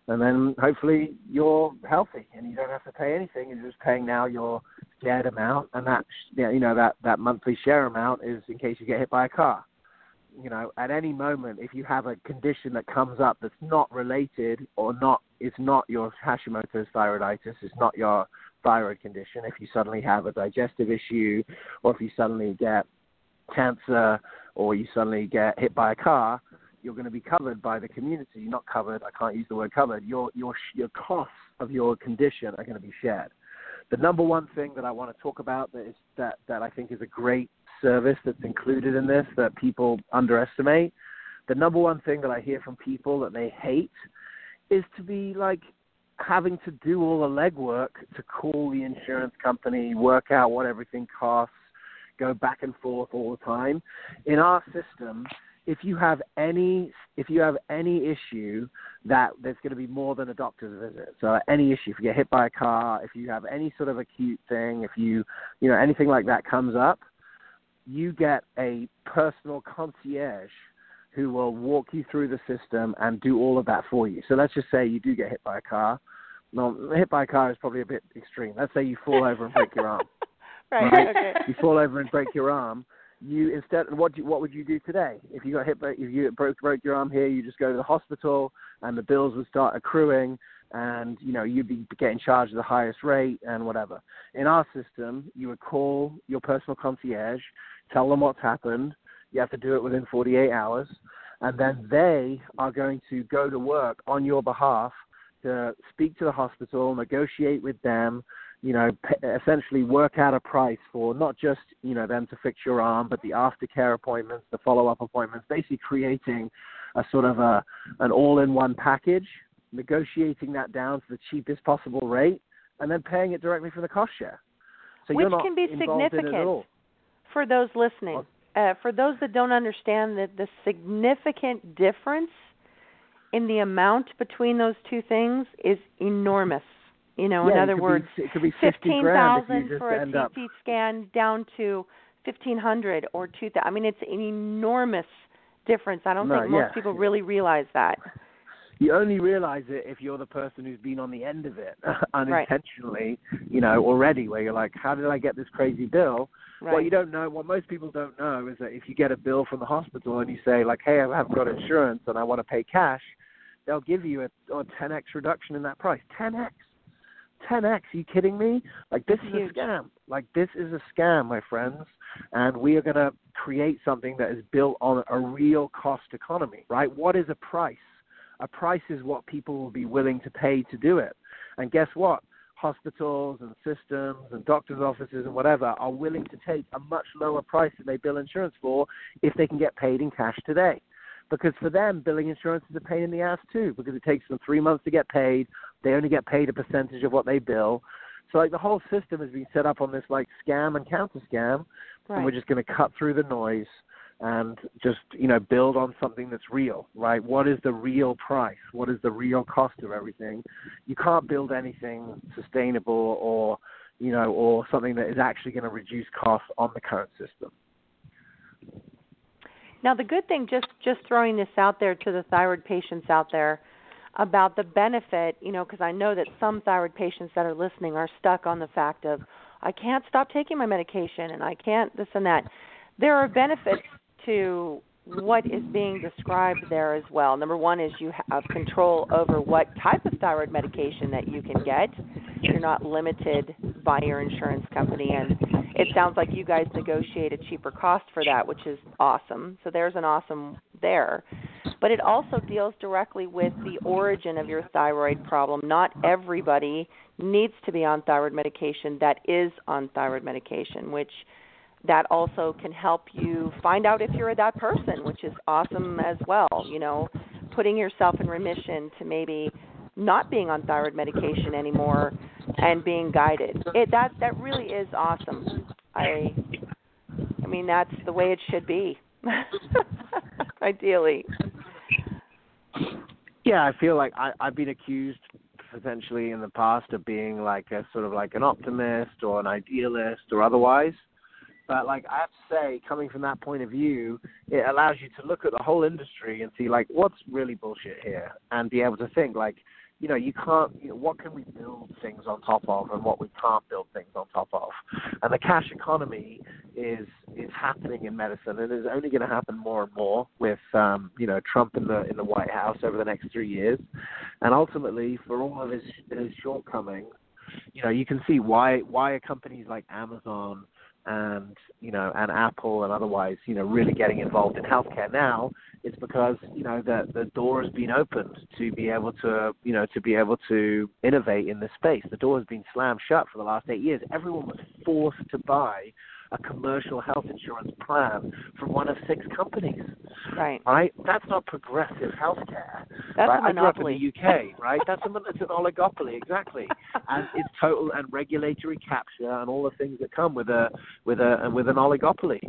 and then hopefully you're healthy and you don't have to pay anything. You're just paying now your shared amount. And that you know that that monthly share amount is in case you get hit by a car. You know at any moment if you have a condition that comes up that's not related or not it's not your Hashimoto's thyroiditis it's not your thyroid condition, if you suddenly have a digestive issue, or if you suddenly get cancer, or you suddenly get hit by a car, you're going to be covered by the community. Not covered. I can't use the word covered. Your your your costs of your condition are going to be shared. The number one thing that I want to talk about that is that that I think is a great service that's included in this that people underestimate. The number one thing that I hear from people that they hate is to be like having to do all the legwork to call the insurance company, work out what everything costs, go back and forth all the time. In our system, if you have any if you have any issue that there's going to be more than a doctor's visit so any issue if you get hit by a car if you have any sort of acute thing if you you know anything like that comes up you get a personal concierge who will walk you through the system and do all of that for you. So let's just say you do get hit by a car. No, hit by a car is probably a bit extreme. Let's say you fall over and break your arm. right. right? Okay. You fall over and break your arm. You instead, what do what would you do today if you got hit by if you broke broke your arm here? You just go to the hospital, and the bills would start accruing, and you know you'd be getting charged the highest rate and whatever. In our system, you would call your personal concierge, tell them what's happened, you have to do it within 48 hours. And then they are going to go to work on your behalf to speak to the hospital, negotiate with them, you know, essentially work out a price for not just, you know, them to fix your arm, but the aftercare appointments, the follow-up appointments, basically creating a sort of a an all-in-one package, negotiating that down to the cheapest possible rate, and then paying it directly from the cost share. So Which can be significant in it at all. for those listening uh, for those that don't understand the, the significant difference in the amount between those two things is enormous. You know, yeah, in other words, be, it could be fifteen thousand for a CT up. scan down to fifteen hundred or two thousand. I mean, it's an enormous difference. I don't no, think most yeah. people really realize that. you only realize it if you're the person who's been on the end of it unintentionally, right. you know, already. Where you're like, how did I get this crazy bill? Right. What you don't know, what most people don't know, is that if you get a bill from the hospital and you say like, hey, I haven't got insurance and I want to pay cash, they'll give you a, a 10x reduction in that price. 10x. 10x. Are you kidding me? Like this is a scam. Like this is a scam, my friends. And we are going to create something that is built on a real cost economy, right? What is a price? A price is what people will be willing to pay to do it. And guess what? Hospitals and systems and doctors' offices and whatever are willing to take a much lower price than they bill insurance for if they can get paid in cash today because for them, billing insurance is a pain in the ass too, because it takes them three months to get paid. They only get paid a percentage of what they bill. So like the whole system has been set up on this like scam and counter scam, right. and we're just going to cut through the noise and just you know build on something that's real, right? What is the real price? What is the real cost of everything? You can't build anything sustainable or you know or something that is actually going to reduce costs on the current system. Now, the good thing, just just throwing this out there to the thyroid patients out there about the benefit, you know, because I know that some thyroid patients that are listening are stuck on the fact of I can't stop taking my medication and I can't this and that. There are benefits to what is being described there as well. Number one is you have control over what type of thyroid medication that you can get. You're not limited by your insurance company, and it sounds like you guys negotiate a cheaper cost for that, which is awesome. So there's an awesome there. But it also deals directly with the origin of your thyroid problem. Not everybody needs to be on thyroid medication that is on thyroid medication, which that also can help you find out if you're that person, which is awesome as well. You know, putting yourself in remission to maybe not being on thyroid medication anymore and being guided. It that that really is awesome. I I mean that's the way it should be. Ideally. Yeah, I feel like I, I've been accused potentially in the past of being like a sort of like an optimist or an idealist or otherwise. But like I have to say, coming from that point of view, it allows you to look at the whole industry and see like what's really bullshit here, and be able to think like, you know, you can't. You know, what can we build things on top of, and what we can't build things on top of. And the cash economy is is happening in medicine, and is only going to happen more and more with um, you know Trump in the in the White House over the next three years. And ultimately, for all of his his shortcomings, you know, you can see why why are companies like Amazon and you know and Apple and otherwise you know really getting involved in healthcare now is because you know the the door has been opened to be able to you know to be able to innovate in this space. The door has been slammed shut for the last eight years. Everyone was forced to buy a commercial health insurance plan from one of six companies. Right. Right? That's not progressive healthcare. That's right? a monopoly. I grew up in the UK, right? That's a it's an oligopoly, exactly. and it's total and regulatory capture and all the things that come with a with a with an oligopoly.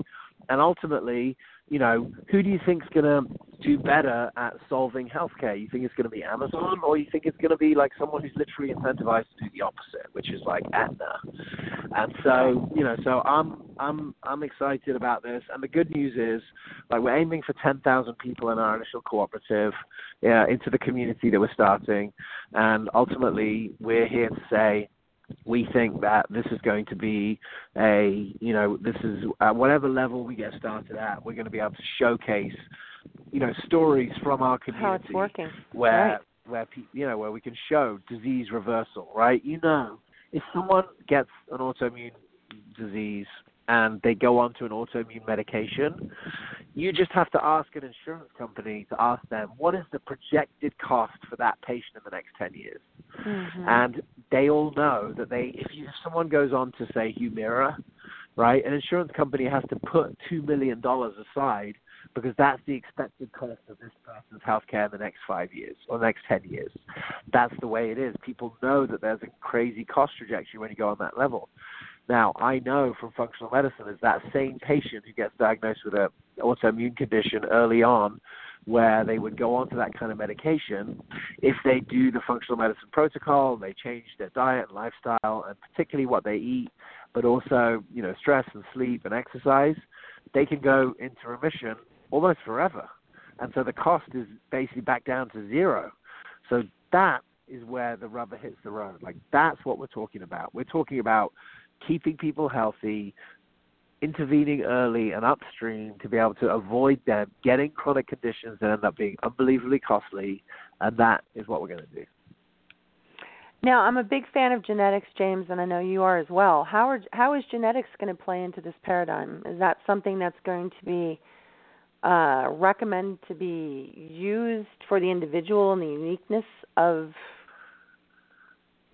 And ultimately, you know, who do you think's going to do better at solving healthcare? You think it's going to be Amazon, or you think it's going to be like someone who's literally incentivized to do the opposite, which is like Aetna? And so, you know, so I'm I'm I'm excited about this. And the good news is, like, we're aiming for 10,000 people in our initial cooperative, yeah, into the community that we're starting, and ultimately, we're here to say we think that this is going to be a you know this is at whatever level we get started at we're going to be able to showcase you know stories from our community How it's working. where Right. where pe- you know where we can show disease reversal right you know if someone gets an autoimmune disease and they go on to an autoimmune medication you just have to ask an insurance company to ask them what is the projected cost for that patient in the next 10 years Mhm. and they all know that they if you if someone goes on to say Humira, right, an insurance company has to put two million dollars aside because that's the expected cost of this person's healthcare in the next five years or the next ten years. That's the way it is. People know that there's a crazy cost trajectory when you go on that level. Now, I know from functional medicine is that same patient who gets diagnosed with an autoimmune condition early on where they would go on to that kind of medication, if they do the functional medicine protocol, they change their diet and lifestyle, and particularly what they eat, but also you know stress and sleep and exercise, they can go into remission almost forever, and so the cost is basically back down to zero. So that is where the rubber hits the road. Like that's what we're talking about. We're talking about keeping people healthy, intervening early and upstream to be able to avoid them getting chronic conditions that end up being unbelievably costly, and that is what we're going to do. Now, I'm a big fan of genetics, James, and I know you are as well. How are how is genetics going to play into this paradigm? Is that something that's going to be uh, recommended to be used for the individual and the uniqueness of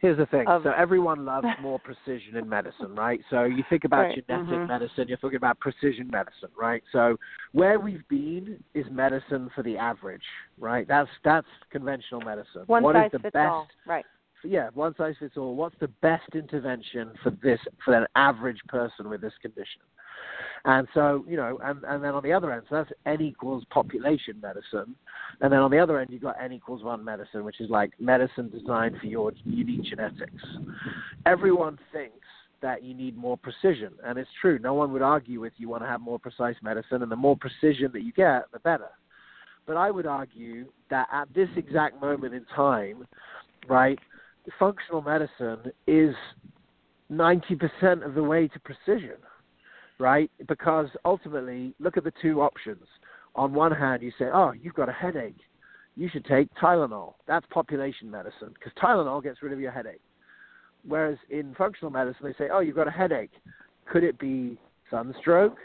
Here's the thing. Of... So everyone loves more precision in medicine, right? So you think about right. genetic mm-hmm. medicine, you're talking about precision medicine, right? So where we've been is medicine for the average, right? That's that's conventional medicine. One what size is the fits best all. Right. Yeah, one size fits all. What's the best intervention for this for an average person with this condition? And so, you know, and, and then on the other end, so that's N equals population medicine. And then on the other end, you've got N equals one medicine, which is like medicine designed for your unique genetics. Everyone thinks that you need more precision. And it's true. No one would argue with you want to have more precise medicine, and the more precision that you get, the better. But I would argue that at this exact moment in time, right, functional medicine is 90% of the way to precision right? Because ultimately, look at the two options. On one hand, you say, oh, you've got a headache. You should take Tylenol. That's population medicine because Tylenol gets rid of your headache. Whereas in functional medicine, they say, oh, you've got a headache. Could it be sunstroke?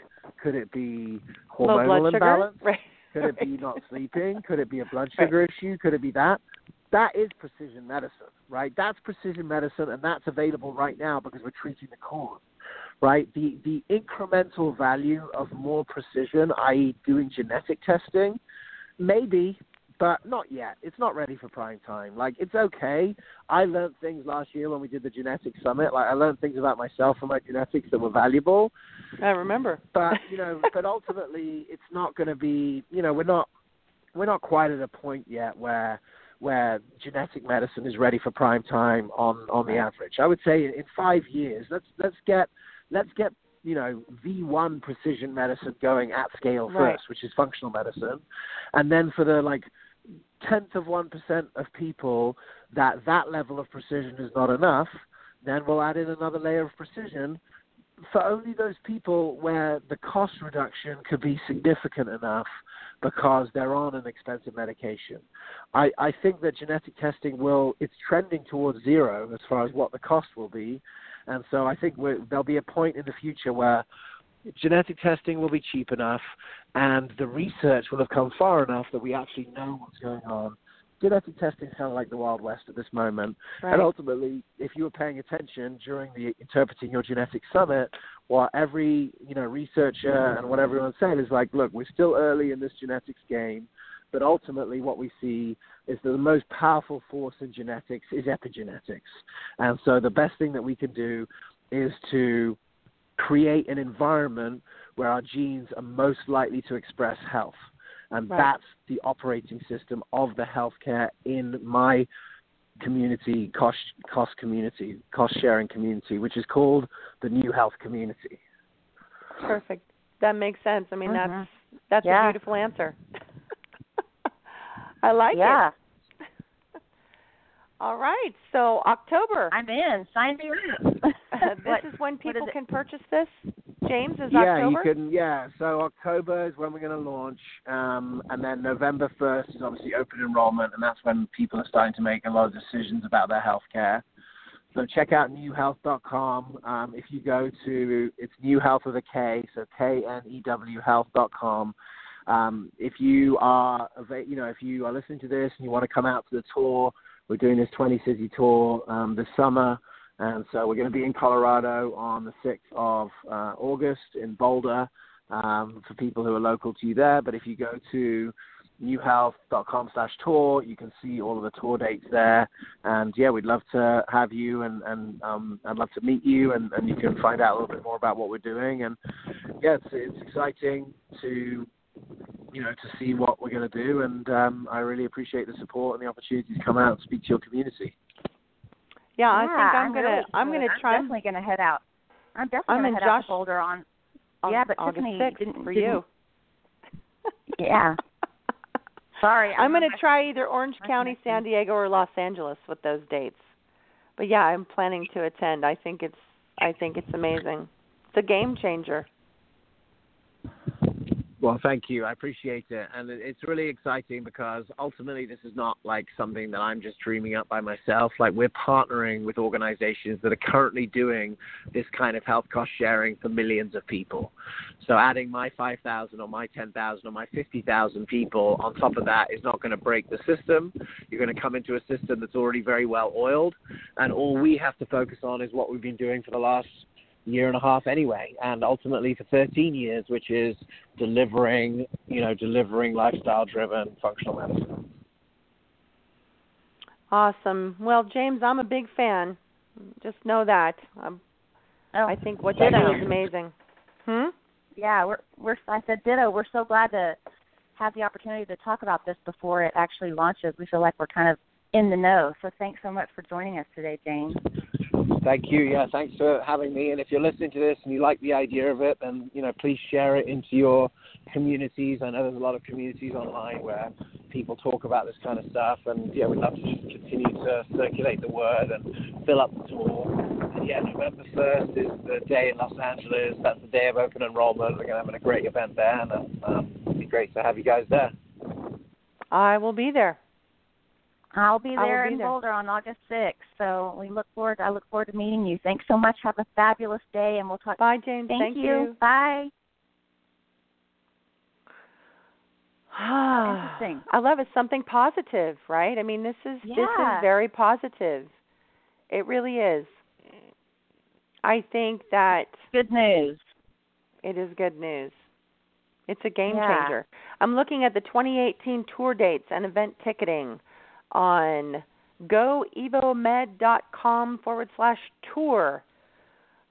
Could it be hormonal imbalance? Right. Could it be not sleeping? Could it be a blood sugar right. issue? Could it be that? That is precision medicine, right? That's precision medicine, and that's available right now because we're treating the cause right? The the incremental value of more precision, i.e., doing genetic testing, maybe, but not yet. It's not ready for prime time. Like it's okay. I learned things last year when we did the genetic summit. Like I learned things about myself and my genetics that were valuable. I remember. But you know, but ultimately, it's not going to be. You know, we're not we're not quite at a point yet where where genetic medicine is ready for prime time on on the average. I would say in five years, let's let's get let's get you know V1 precision medicine going at scale first, right. which is functional medicine, and then for the like tenth of one percent of people that that level of precision is not enough, then we'll add in another layer of precision for only those people where the cost reduction could be significant enough because they're on an expensive medication. I, I think that genetic testing will it's trending towards zero as far as what the cost will be, and so I think there'll be a point in the future where genetic testing will be cheap enough and the research will have come far enough that we actually know what's going on. Genetic testing is kind of like the Wild West at this moment. Right. And ultimately, if you were paying attention during the Interpreting Your Genetics Summit, what every you know researcher and what everyone's saying is like, look, we're still early in this genetics game, but ultimately what we see is that the most powerful force in genetics is epigenetics. And so the best thing that we can do is to create an environment where our genes are most likely to express health. And right. that's the operating system of the healthcare in my community, cost, cost community, cost sharing community, which is called the New Health Community. Perfect. That makes sense. I mean, mm-hmm. that's that's yeah. a beautiful answer. I like it. yeah. it. All right. So October. I'm in. Sign me up. this what, is when people is can purchase this. James is yeah, October. you can. Yeah, so October is when we're going to launch, um, and then November first is obviously open enrollment, and that's when people are starting to make a lot of decisions about their health care. So check out knew-health.com. Um, if you go to it's New Health with a K, so K N E W Health.com. Um, if you are, you know, if you are listening to this and you want to come out to the tour, we're doing this 20 city tour um, this summer. And so we're going to be in Colorado on the 6th of uh, August in Boulder um, for people who are local to you there. But if you go to knewhealth.com slash tour, you can see all of the tour dates there. And yeah, we'd love to have you and, and um, I'd love to meet you and, and you can find out a little bit more about what we're doing. And yeah, it's, it's exciting to you know, to see what we're going to do. And um, I really appreciate the support and the opportunity to come out and speak to your community. Yeah, I think I'm, I'm gonna really I'm gonna try. I'm definitely gonna head out. I'm definitely I'm gonna head Josh, out to Boulder on. on yeah, but August Tiffany 6th didn't for didn't, you. Yeah. Sorry, I'm going to try either Orange County, San Diego, or Los Angeles with those dates. But yeah, I'm planning to attend. I think it's I think it's amazing. It's a game changer. Well, thank you. I appreciate it. And it's really exciting because ultimately this is not like something that I'm just dreaming up by myself. Like we're partnering with organizations that are currently doing this kind of health cost sharing for millions of people. So adding my 5,000 or my 10,000 or my 50,000 people on top of that is not going to break the system. You're going to come into a system that's already very well oiled. And all we have to focus on is what we've been doing for the last year and a half anyway, and ultimately for 13 years, which is delivering, you know, delivering lifestyle-driven functional medicine. Awesome. Well, James, I'm a big fan. Just know that. I'm, oh, I think what you do is amazing. Hmm. Yeah, we're we're. I said ditto. We're so glad to have the opportunity to talk about this before it actually launches. We feel like we're kind of in the know. So thanks so much for joining us today, James. Thank you. Yeah, thanks for having me. And if you're listening to this and you like the idea of it, then you know, please share it into your communities. I know there's a lot of communities online where people talk about this kind of stuff, and yeah, we'd love to just continue to circulate the word and fill up the tour. And yeah, November 1st is the day in Los Angeles. That's the day of open enrollment. We're going to have a great event there, and um, it'd be great to have you guys there. I will be there. I'll be there be in there. Boulder on August 6th. So we look forward. I look forward to meeting you. Thanks so much. Have a fabulous day, and we'll talk. Bye, James. Thank, Thank you. you. Bye. Interesting. I love it. Something positive, right? I mean, this is this is very positive. It really is. I think that Good news. it is good news. It's a game Yeah. changer. I'm looking at the 2018 tour dates and event ticketing on goevomed.com forward slash tour.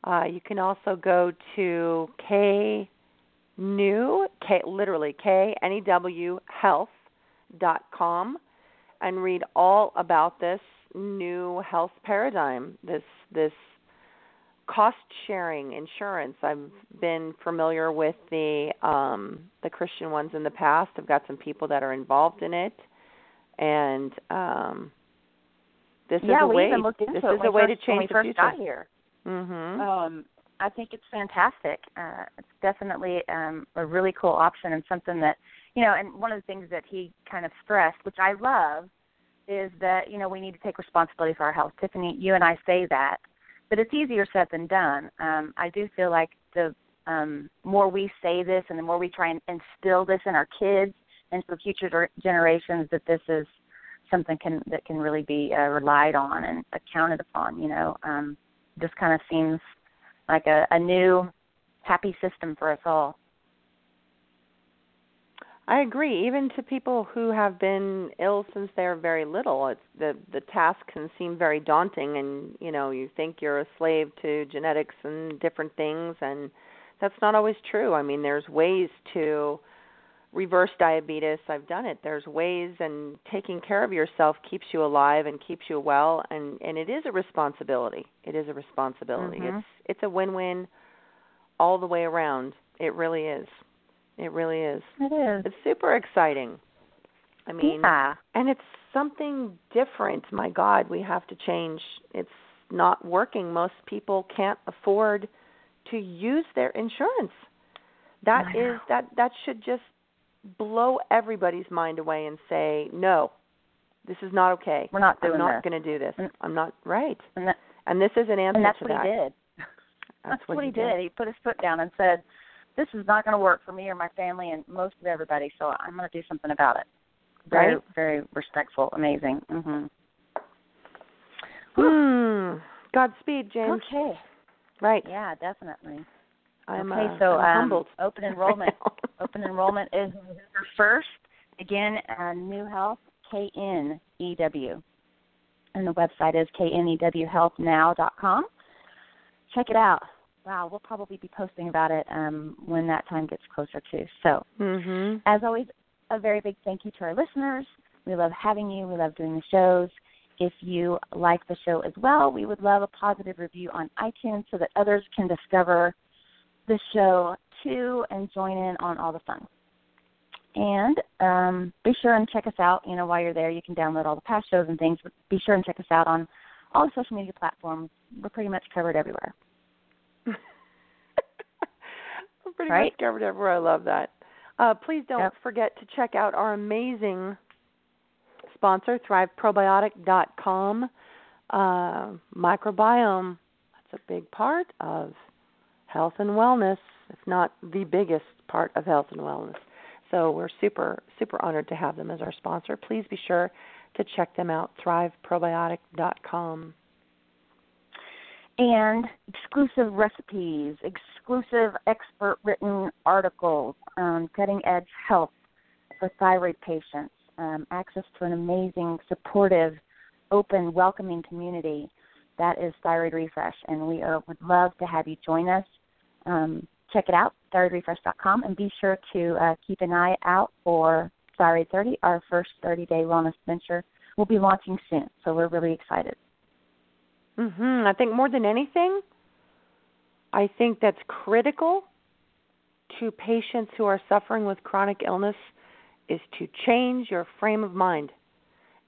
Uh, you can also go to K new K literally K N E W health dot com and read all about this new health paradigm. This this cost sharing insurance. I've been familiar with the um the Christian ones in the past. I've got some people that are involved in it and um this yeah, is a way even looked into this is a way first, to change when we the first future. got here. Mhm. Um, I think it's fantastic. Uh, it's definitely um, a really cool option and something that you know. And one of the things that he kind of stressed, which I love, is that you know we need to take responsibility for our health. Tiffany, you and I say that, but it's easier said than done. Um, I do feel like the um, more we say this and the more we try and instill this in our kids and for future generations, that this is something can that can really be uh, relied on and accounted upon. You know, um, just kind of seems like a, a new happy system for us all. I agree. Even to people who have been ill since they're very little, it's the the task can seem very daunting, and you know you think you're a slave to genetics and different things, and that's not always true. I mean, there's ways to reverse diabetes. I've done it. There's ways, and taking care of yourself keeps you alive and keeps you well, and and it is a responsibility. It is a responsibility. Mhm. It's it's a win-win all the way around. It really is. It really is. It is. It's super exciting. I mean, yeah. and it's something different. My God, we have to change. It's not working. Most people can't afford to use their insurance. That is that that should just blow everybody's mind away and say, "No. This is not okay. We're not doing I'm not going to do this. And- I'm not right." And, that, And this is an answer and that's to what that. he did. That's, what, he did. He put his foot down and said, "This is not going to work for me or my family and most of everybody. So I'm going to do something about it." Very, Right. very respectful. Amazing. Mhm. Hmm. Godspeed, James. Okay. Right. Yeah, definitely. I'm okay, uh, so um, humbled. open enrollment. Open enrollment is November first. Again, uh, New Health K N E W, and the website is knewhealthnow.com. Check it out. Wow, we'll probably be posting about it um, when that time gets closer too. So, Mhm. as always, a very big thank you to our listeners. We love having you. We love doing the shows. If you like the show as well, we would love a positive review on iTunes so that others can discover the show too and join in on all the fun. And um, be sure and check us out. You know, while you're there, you can download all the past shows and things. But be sure and check us out on all the social media platforms. We're pretty much covered everywhere. We're pretty Right? much covered everywhere. I love that. Uh, please don't Yep. forget to check out our amazing sponsor, ThriveProbiotic.com. Uh, microbiome, that's a big part of health and wellness, if not the biggest part of health and wellness. So we're super, super honored to have them as our sponsor. Please be sure to check them out, ThriveProbiotic.com. and exclusive recipes, exclusive expert written articles, um, cutting edge health for thyroid patients, um, access to an amazing, supportive, open, welcoming community. That is Thyroid Refresh, and we uh, would love to have you join us. Um, check it out, thyroidrefresh.com, and be sure to uh, keep an eye out for Thyroid 30, our first 30 day wellness venture. We'll be launching soon, so we're really excited. Mhm. I think more than anything, I think that's critical to patients who are suffering with chronic illness is to change your frame of mind.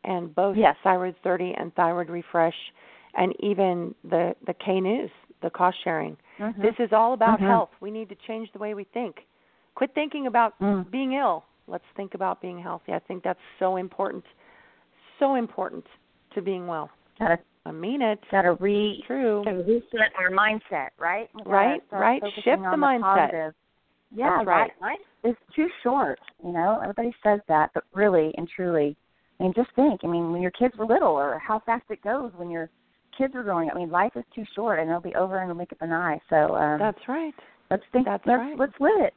And both Yes. Thyroid 30 and Thyroid Refresh and even the the K News, the cost sharing. Mhm. This is all about Mhm. health. We need to change the way we think. Quit thinking about Mm. being ill. Let's think about being healthy. I think that's so important. So important to being well. Gotta I mean it. gotta re True. to reset our mindset, right? Right, right. Shift the mindset. positive. Yeah, That's right. Life, is too short. You know, everybody says that, but really and truly, I mean, just think. I mean, when your kids were little, or how fast it goes when your kids are growing up. I mean, life is too short, and it'll be over in the blink of an eye. So um, That's right. let's think. that's let's right. let's live it.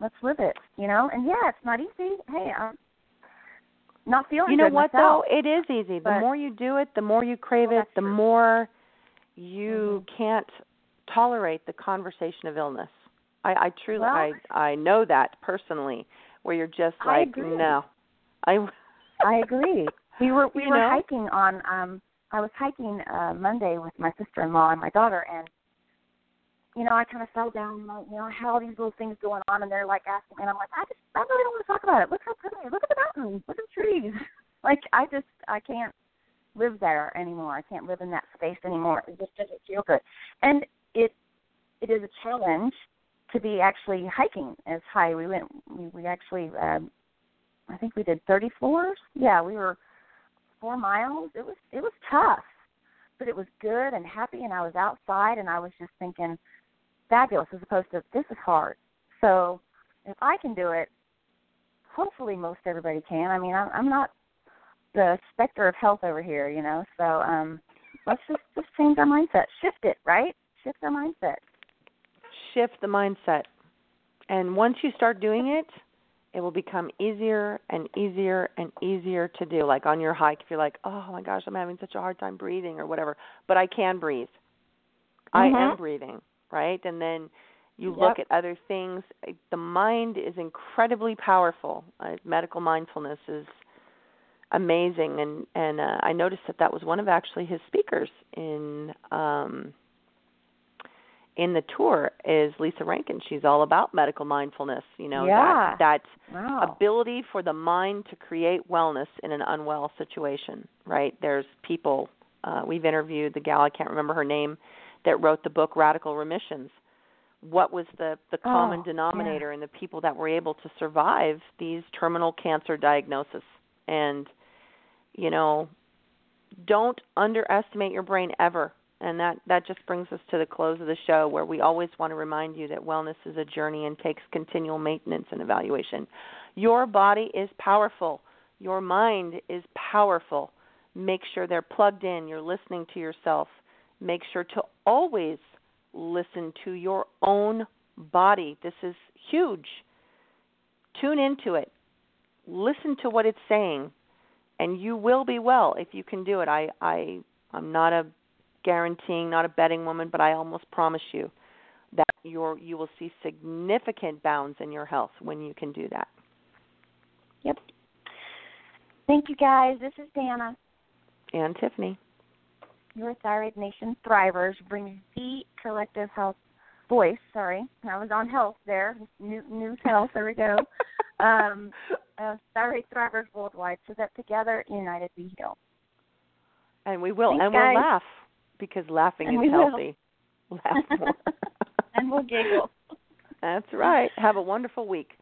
Let's live it. You know, and yeah, it's not easy. Hey, I'm not feeling You know what myself. though? It is easy. The But- more you do it, the more you crave Well, it, the true. more you Mhm. can't tolerate the conversation of illness. I, I truly Well- I I know that personally where you're just like agree. no. I I agree. We were we You were know? hiking on um I was hiking uh Monday with my sister in law and my daughter and you know, I kind of fell down, like, you know, I had all these little things going on, and they're like asking me, and I'm like, I just, I really don't want to talk about it. Look how pretty, look at the mountains, look at the trees. Like, I just, I can't live there anymore. I can't live in that space anymore. It just doesn't feel good. And it, it is a challenge to be actually hiking as high. We went, we, we actually, um, I think we did 30 floors. Yeah, we were four miles. It was, it was tough, but it was good and happy, and I was outside, and I was just thinking, fabulous as opposed to this is hard. So if I can do it, hopefully most everybody can. I mean, I'm, I'm not the specter of health over here, you know. So um, let's just just change our mindset, shift it, right? Shift our mindset. shift the mindset. And once you start doing it, it will become easier and easier and easier to do. Like on your hike, if you're like, oh my gosh, I'm having such a hard time breathing or whatever, but I can breathe. I am Mhm. breathing, right? And then you Yep. look at other things. The mind is incredibly powerful. Uh, medical mindfulness is amazing, and and uh, I noticed that that was one of actually his speakers in um, in the tour is Lissa Rankin. She's all about medical mindfulness. You know Yeah. that that Wow. ability for the mind to create wellness in an unwell situation. Right? There's people uh, we've interviewed the gal I can't remember her name that wrote the book Radical Remissions. What was the the common Oh, denominator in the people that were able to survive these terminal cancer diagnoses? And you know, don't underestimate your brain ever. And that that just brings us to the close of the show where we always want to remind you that wellness is a journey and takes continual maintenance and evaluation. Your body is powerful. Your mind is powerful. Make sure they're plugged in. You're listening to yourself. Make sure to always listen to your own body. This is huge. Tune into it. Listen to what it's saying and you will be well if you can do it. I I I'm not a guaranteeing, not a betting woman, but I almost promise you that you're you will see significant bounds in your health when you can do that. Yep. Thank you guys. This is Danna. And Tiffany. Your Thyroid Nation Thrivers brings the collective health voice. Sorry, I was on health there. New, news health. There we go. um, uh, Thyroid Thrivers Worldwide, so that together, united, we heal. And we will, Thanks, and guys. we'll laugh because laughing And is will. healthy. Laugh more. and we'll giggle. That's right. Have a wonderful week.